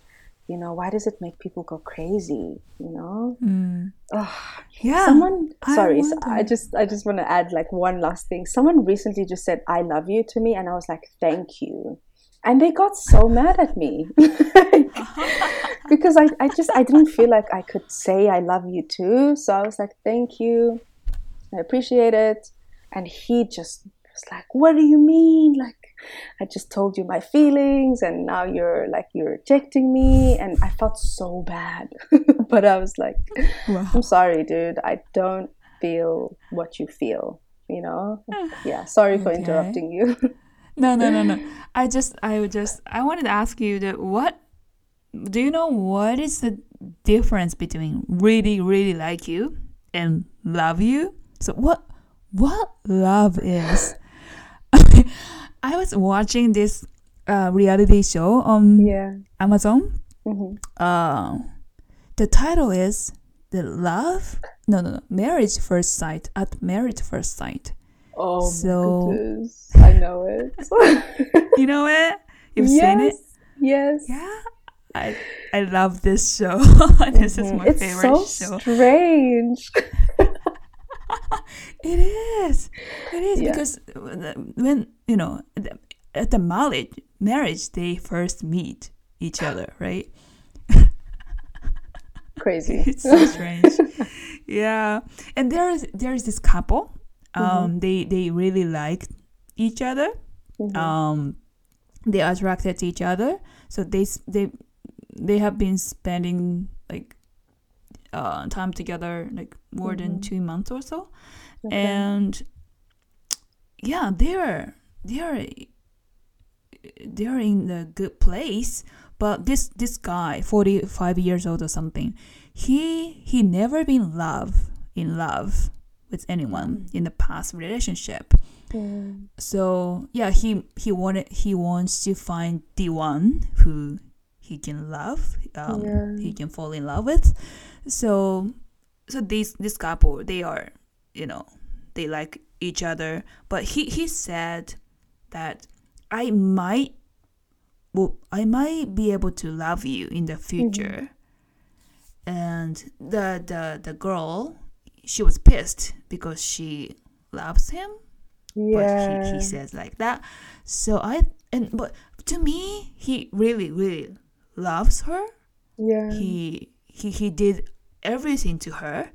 you know why does it make people go crazy you know? Mm. Yeah someone I sorry so i just i just want to add like one last thing. Someone recently just said i love you to me and i was like thank you. And they got so mad at me. Because I, I just i didn't feel like i could say i love you too. So i was like thank you. I appreciate it. And he just was like what do you mean like i just told you my feelings and now you're like you're rejecting me and i felt so bad but i was like wow. i'm sorry dude i don't feel what you feel you know yeah sorry for Okay. interrupting you No, no, no, no. I just, I would just, I wanted to ask you that what, do you know what is the difference between really, really like you and love you? So what, what love is? I was watching this uh, reality show on yeah Amazon. hmm Uh, the title is the love. No, no, no. Marriage first sight at marriage first sight. oh So- goodness i know it You know it? You've seen it? yes Yeah, I I love this show. this is Mhm. my it's favorite so show. strange It is. It is Yeah. because when you know at the marriage marriage they first meet each other, right? crazy It's so strange. yeah, and there is there is this couple. Um, they they really like each other. Mhm. Um, they are attracted to each other. So they they they have been spending uh, time together like more than Mhm. two months or so, Okay. and yeah, they're they're they're in a good place. But this this guy, forty five years old or something, he he never been love in love with anyone in the past relationship. Mm. So yeah, he he wanted he wants to find the one who he can love, um, Yeah. he can fall in love with. So so this this couple they are you know they like each other, but he he said that I might well I might be able to love you in the mm-hmm. future. And the the the girl she was pissed because she loves him Yeah. but he, he says like that so i and but to me he really really loves her yeah. he he he did everything to her.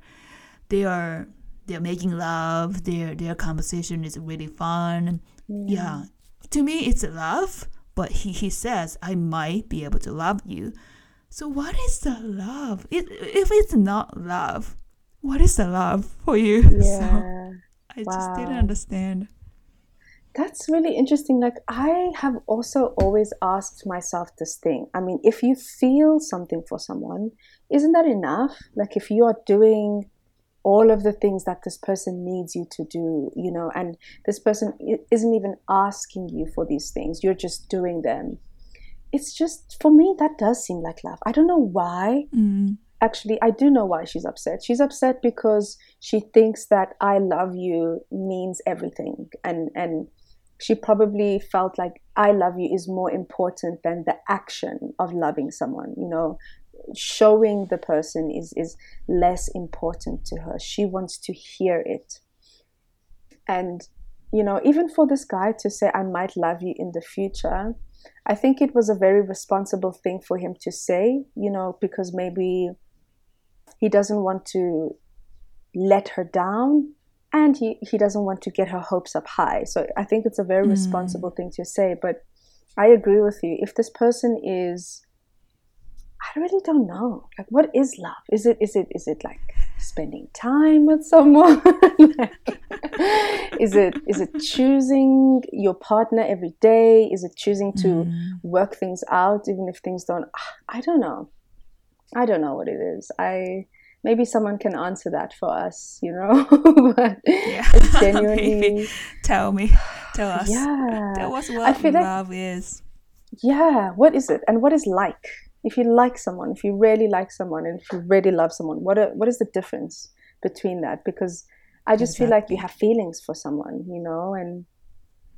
They are they're making love. Their their conversation is really fun. Yeah. To me it's love but he he says i might be able to love you. So what is the love? It, if it's not love what is the love for you? So Yeah. i just didn't understand. That's really interesting. Like, I have also always asked myself this thing. I mean, if you feel something for someone, isn't that enough? Like, if you are doing all of the things that this person needs you to do, you know, and this person isn't even asking you for these things, you're just doing them. It's just, for me, that does seem like love. I don't know why. mm. actually i do know why she's upset she's upset because she thinks that i love you means everything and and she probably felt like i love you is more important than the action of loving someone you know showing the person is is less important to her she wants to hear it and you know even for this guy to say i might love you in the future I think it was a very responsible thing for him to say, you know, because maybe he doesn't want to let her down and he, he doesn't want to get her hopes up high. So I think it's a very Mm. responsible thing to say. But I agree with you. If this person is I really don't know. Like what is love? Is it is it is it like spending time with someone? is it is it choosing your partner every day? Is it choosing to Mm. work things out even if things don't I don't know. I don't know what it is. I maybe someone can answer that for us, you know. but Yeah. it's genuinely Tell me. Tell us. yeah. Tell us what feel like- love is. yeah what is it and what is like if you like someone if you really like someone and if you really love someone what are, what is the difference between that because i just feel like you have feelings for someone you know and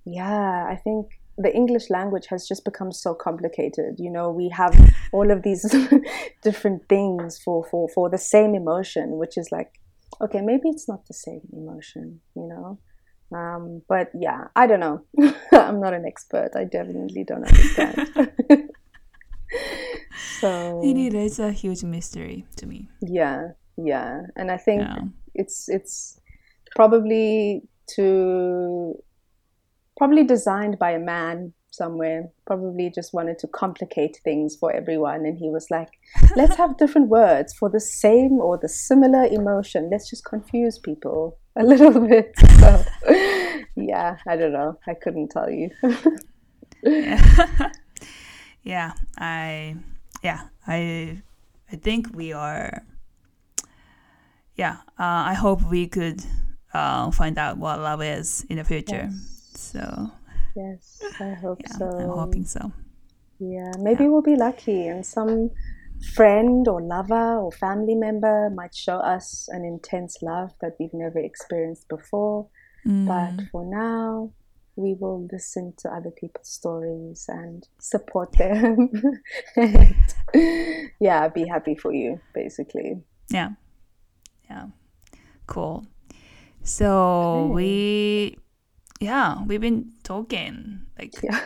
yeah i think the english language has just become so complicated you know we have all of these different things for for for the same emotion which is like okay maybe it's not the same emotion you know um, but yeah, I don't know. I'm not an expert. I definitely don't understand. so Indeed, it's a huge mystery to me. yeah, yeah, and I think Yeah. it's it's probably to probably designed by a man somewhere. Probably just wanted to complicate things for everyone, and he was like, "Let's have different words for the same or the similar emotion. Let's just confuse people a little bit." So, yeah, I don't know. I couldn't tell you. yeah. yeah, I yeah, I I think we are yeah, uh, I hope we could uh, find out what love is in the future. Yes. So, yes, I hope yeah, so. I'm hoping so. Yeah, maybe we'll be lucky and some friend or lover or family member might show us an intense love that we've never experienced before. Mm, But for now, we will listen to other people's stories and support them. and, yeah, be happy for you, basically. yeah. Yeah. Cool. So, Okay. we yeah, we've been talking like Yeah.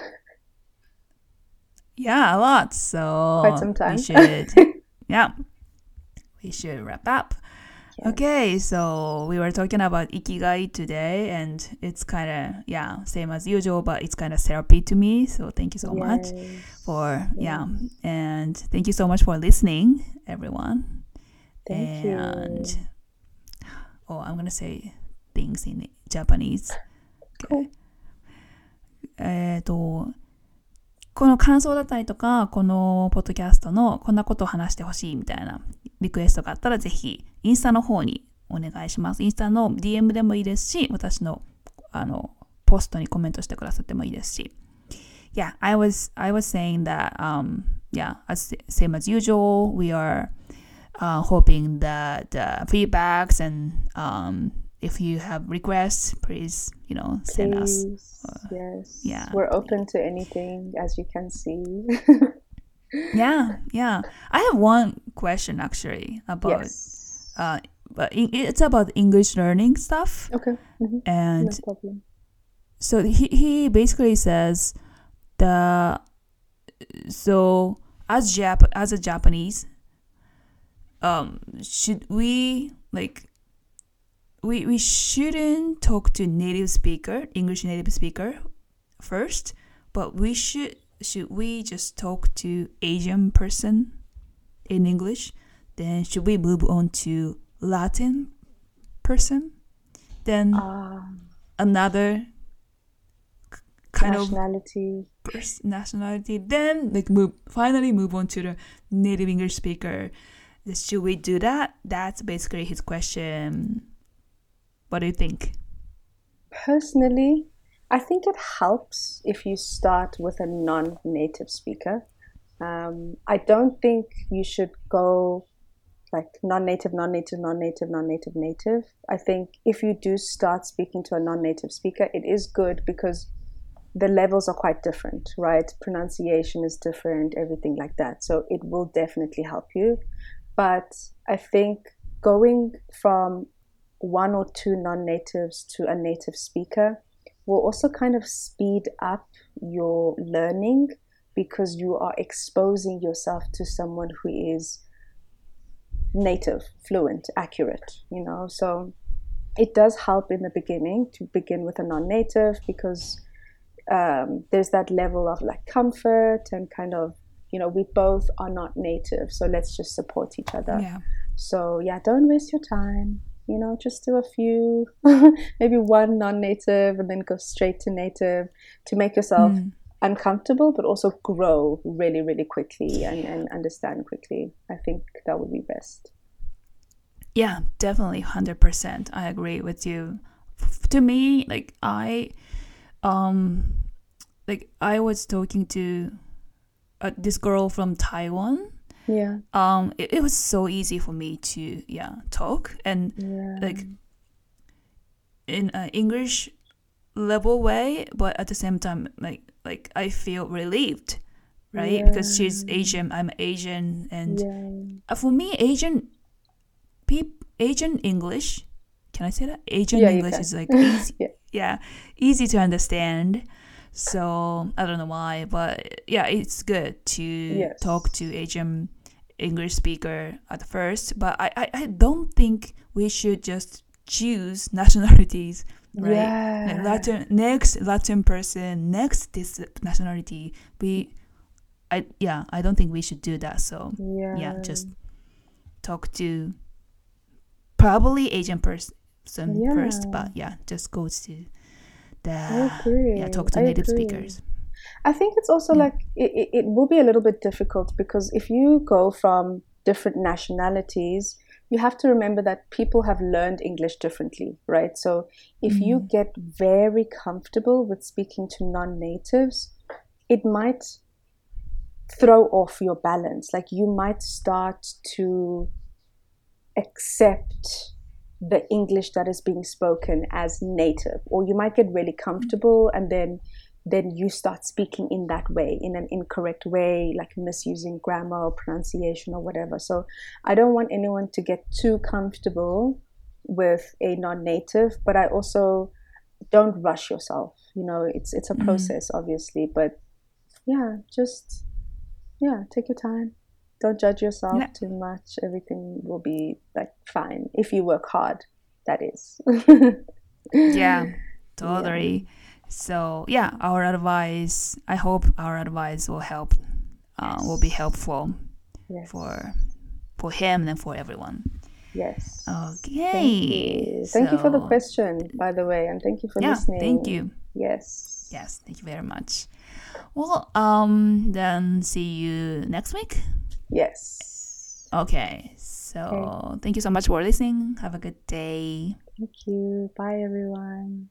Yeah, a lot. So Quite some time. we should, yeah, we should wrap up. Yeah. Okay, so we were talking about ikigai today, and it's kind of yeah, same as usual, but it's kind of therapy to me. So thank you so much Yes. for yeah, and thank you so much for listening, everyone. Thank and you. oh, I'm gonna say things in Japanese. Cool. えっと、この感想だったりとか、このポッドキャストのこんなことを話してほしいみたいなリクエストがあったら、ぜひ、インスタの方にお願いします。インスタの DM でもいいですし、私のあのポストにコメントしてくださってもいいですし。Yeah, I was, I was saying that, um, yeah, as, same as usual, we are uh, hoping that the feedbacks and um, if you have requests, please, you know, send us. Please. yes. yeah. We're open to anything, as you can see. Yeah, yeah. I have one question actually about yes. uh, it's about English learning stuff, Okay. hmm and No so he he basically says the so as Jap as a Japanese, um, should we like we we shouldn't talk to native speaker English native speaker first, but we should should we just talk to Asian person in English? Then should we move on to Latin person? Then Ah, another kind of nationality. pers- nationality then like move finally move on to the native english speaker should we do that that's basically his question what do you think Personally, I think it helps if you start with a non native speaker. Um, I don't think you should go like non native, non native, non native. I think if you do start speaking to a non native speaker, it is good because the levels are quite different, right? Pronunciation is different, everything like that. So it will definitely help you. But I think going from one or two non natives to a native speaker will also kind of speed up your learning because you are exposing yourself to someone who is native, fluent, accurate, you know. So it does help in the beginning to begin with a non native because um, there's that level of like comfort and kind of, you know, we both are not native, so let's just support each other. yeah So yeah, don't waste your time. You know, just do a few, maybe one non-native, and then go straight to native to make yourself Mm. Uncomfortable, but also grow really, really quickly and, and understand quickly. I think that would be best. Yeah, definitely, hundred percent. I agree with you. To me, like I, um, like I was talking to uh, this girl from Taiwan. Yeah, Um, it, it was so easy for me to yeah talk and yeah, like in an English level way, but at the same time, like like I feel relieved, right? Because she's Asian, I'm Asian, and yeah, uh, for me, Asian peop Asian English. Can I say that? Asian Yeah, English is like easy, Yeah. yeah, easy to understand. So I don't know why, but yeah, it's good to Yes. talk to Asian English speaker at first. But I, I, I don't think we should just choose nationalities, right? yeah. Like Latin next Latin person, next this nationality. We, I yeah, I don't think we should do that. So yeah, yeah, just talk to probably Asian person first, but yeah, just go to the yeah talk to I native agree. speakers. I think it's also Yeah. like it, it will be a little bit difficult because if you go from different nationalities, you have to remember that people have learned English differently, right? So if you Mm. get very comfortable with speaking to non natives, it might throw off your balance. Like you might start to accept the English that is being spoken as native, or you might get really comfortable and then then you start speaking in that way, in an incorrect way, like misusing grammar or pronunciation or whatever. So I don't want anyone to get too comfortable with a non-native, but I also don't rush yourself. You know, it's it's a Mhm. process, obviously, but yeah, just yeah, take your time. Don't judge yourself Yeah. too much. Everything will be like fine if you work hard. That is. yeah, totally. So yeah, our advice. I hope our advice will help. Uh, will be helpful yes. for for him and for everyone. yes. Okay. Thank you. Thank you for the question, by the way, and thank you for Yeah, listening. thank you. Yes. Yes, thank you very much. Well, um, then see you next week. Yes. Okay. So thank you so much for listening. Have a good day. Thank you. Bye, everyone.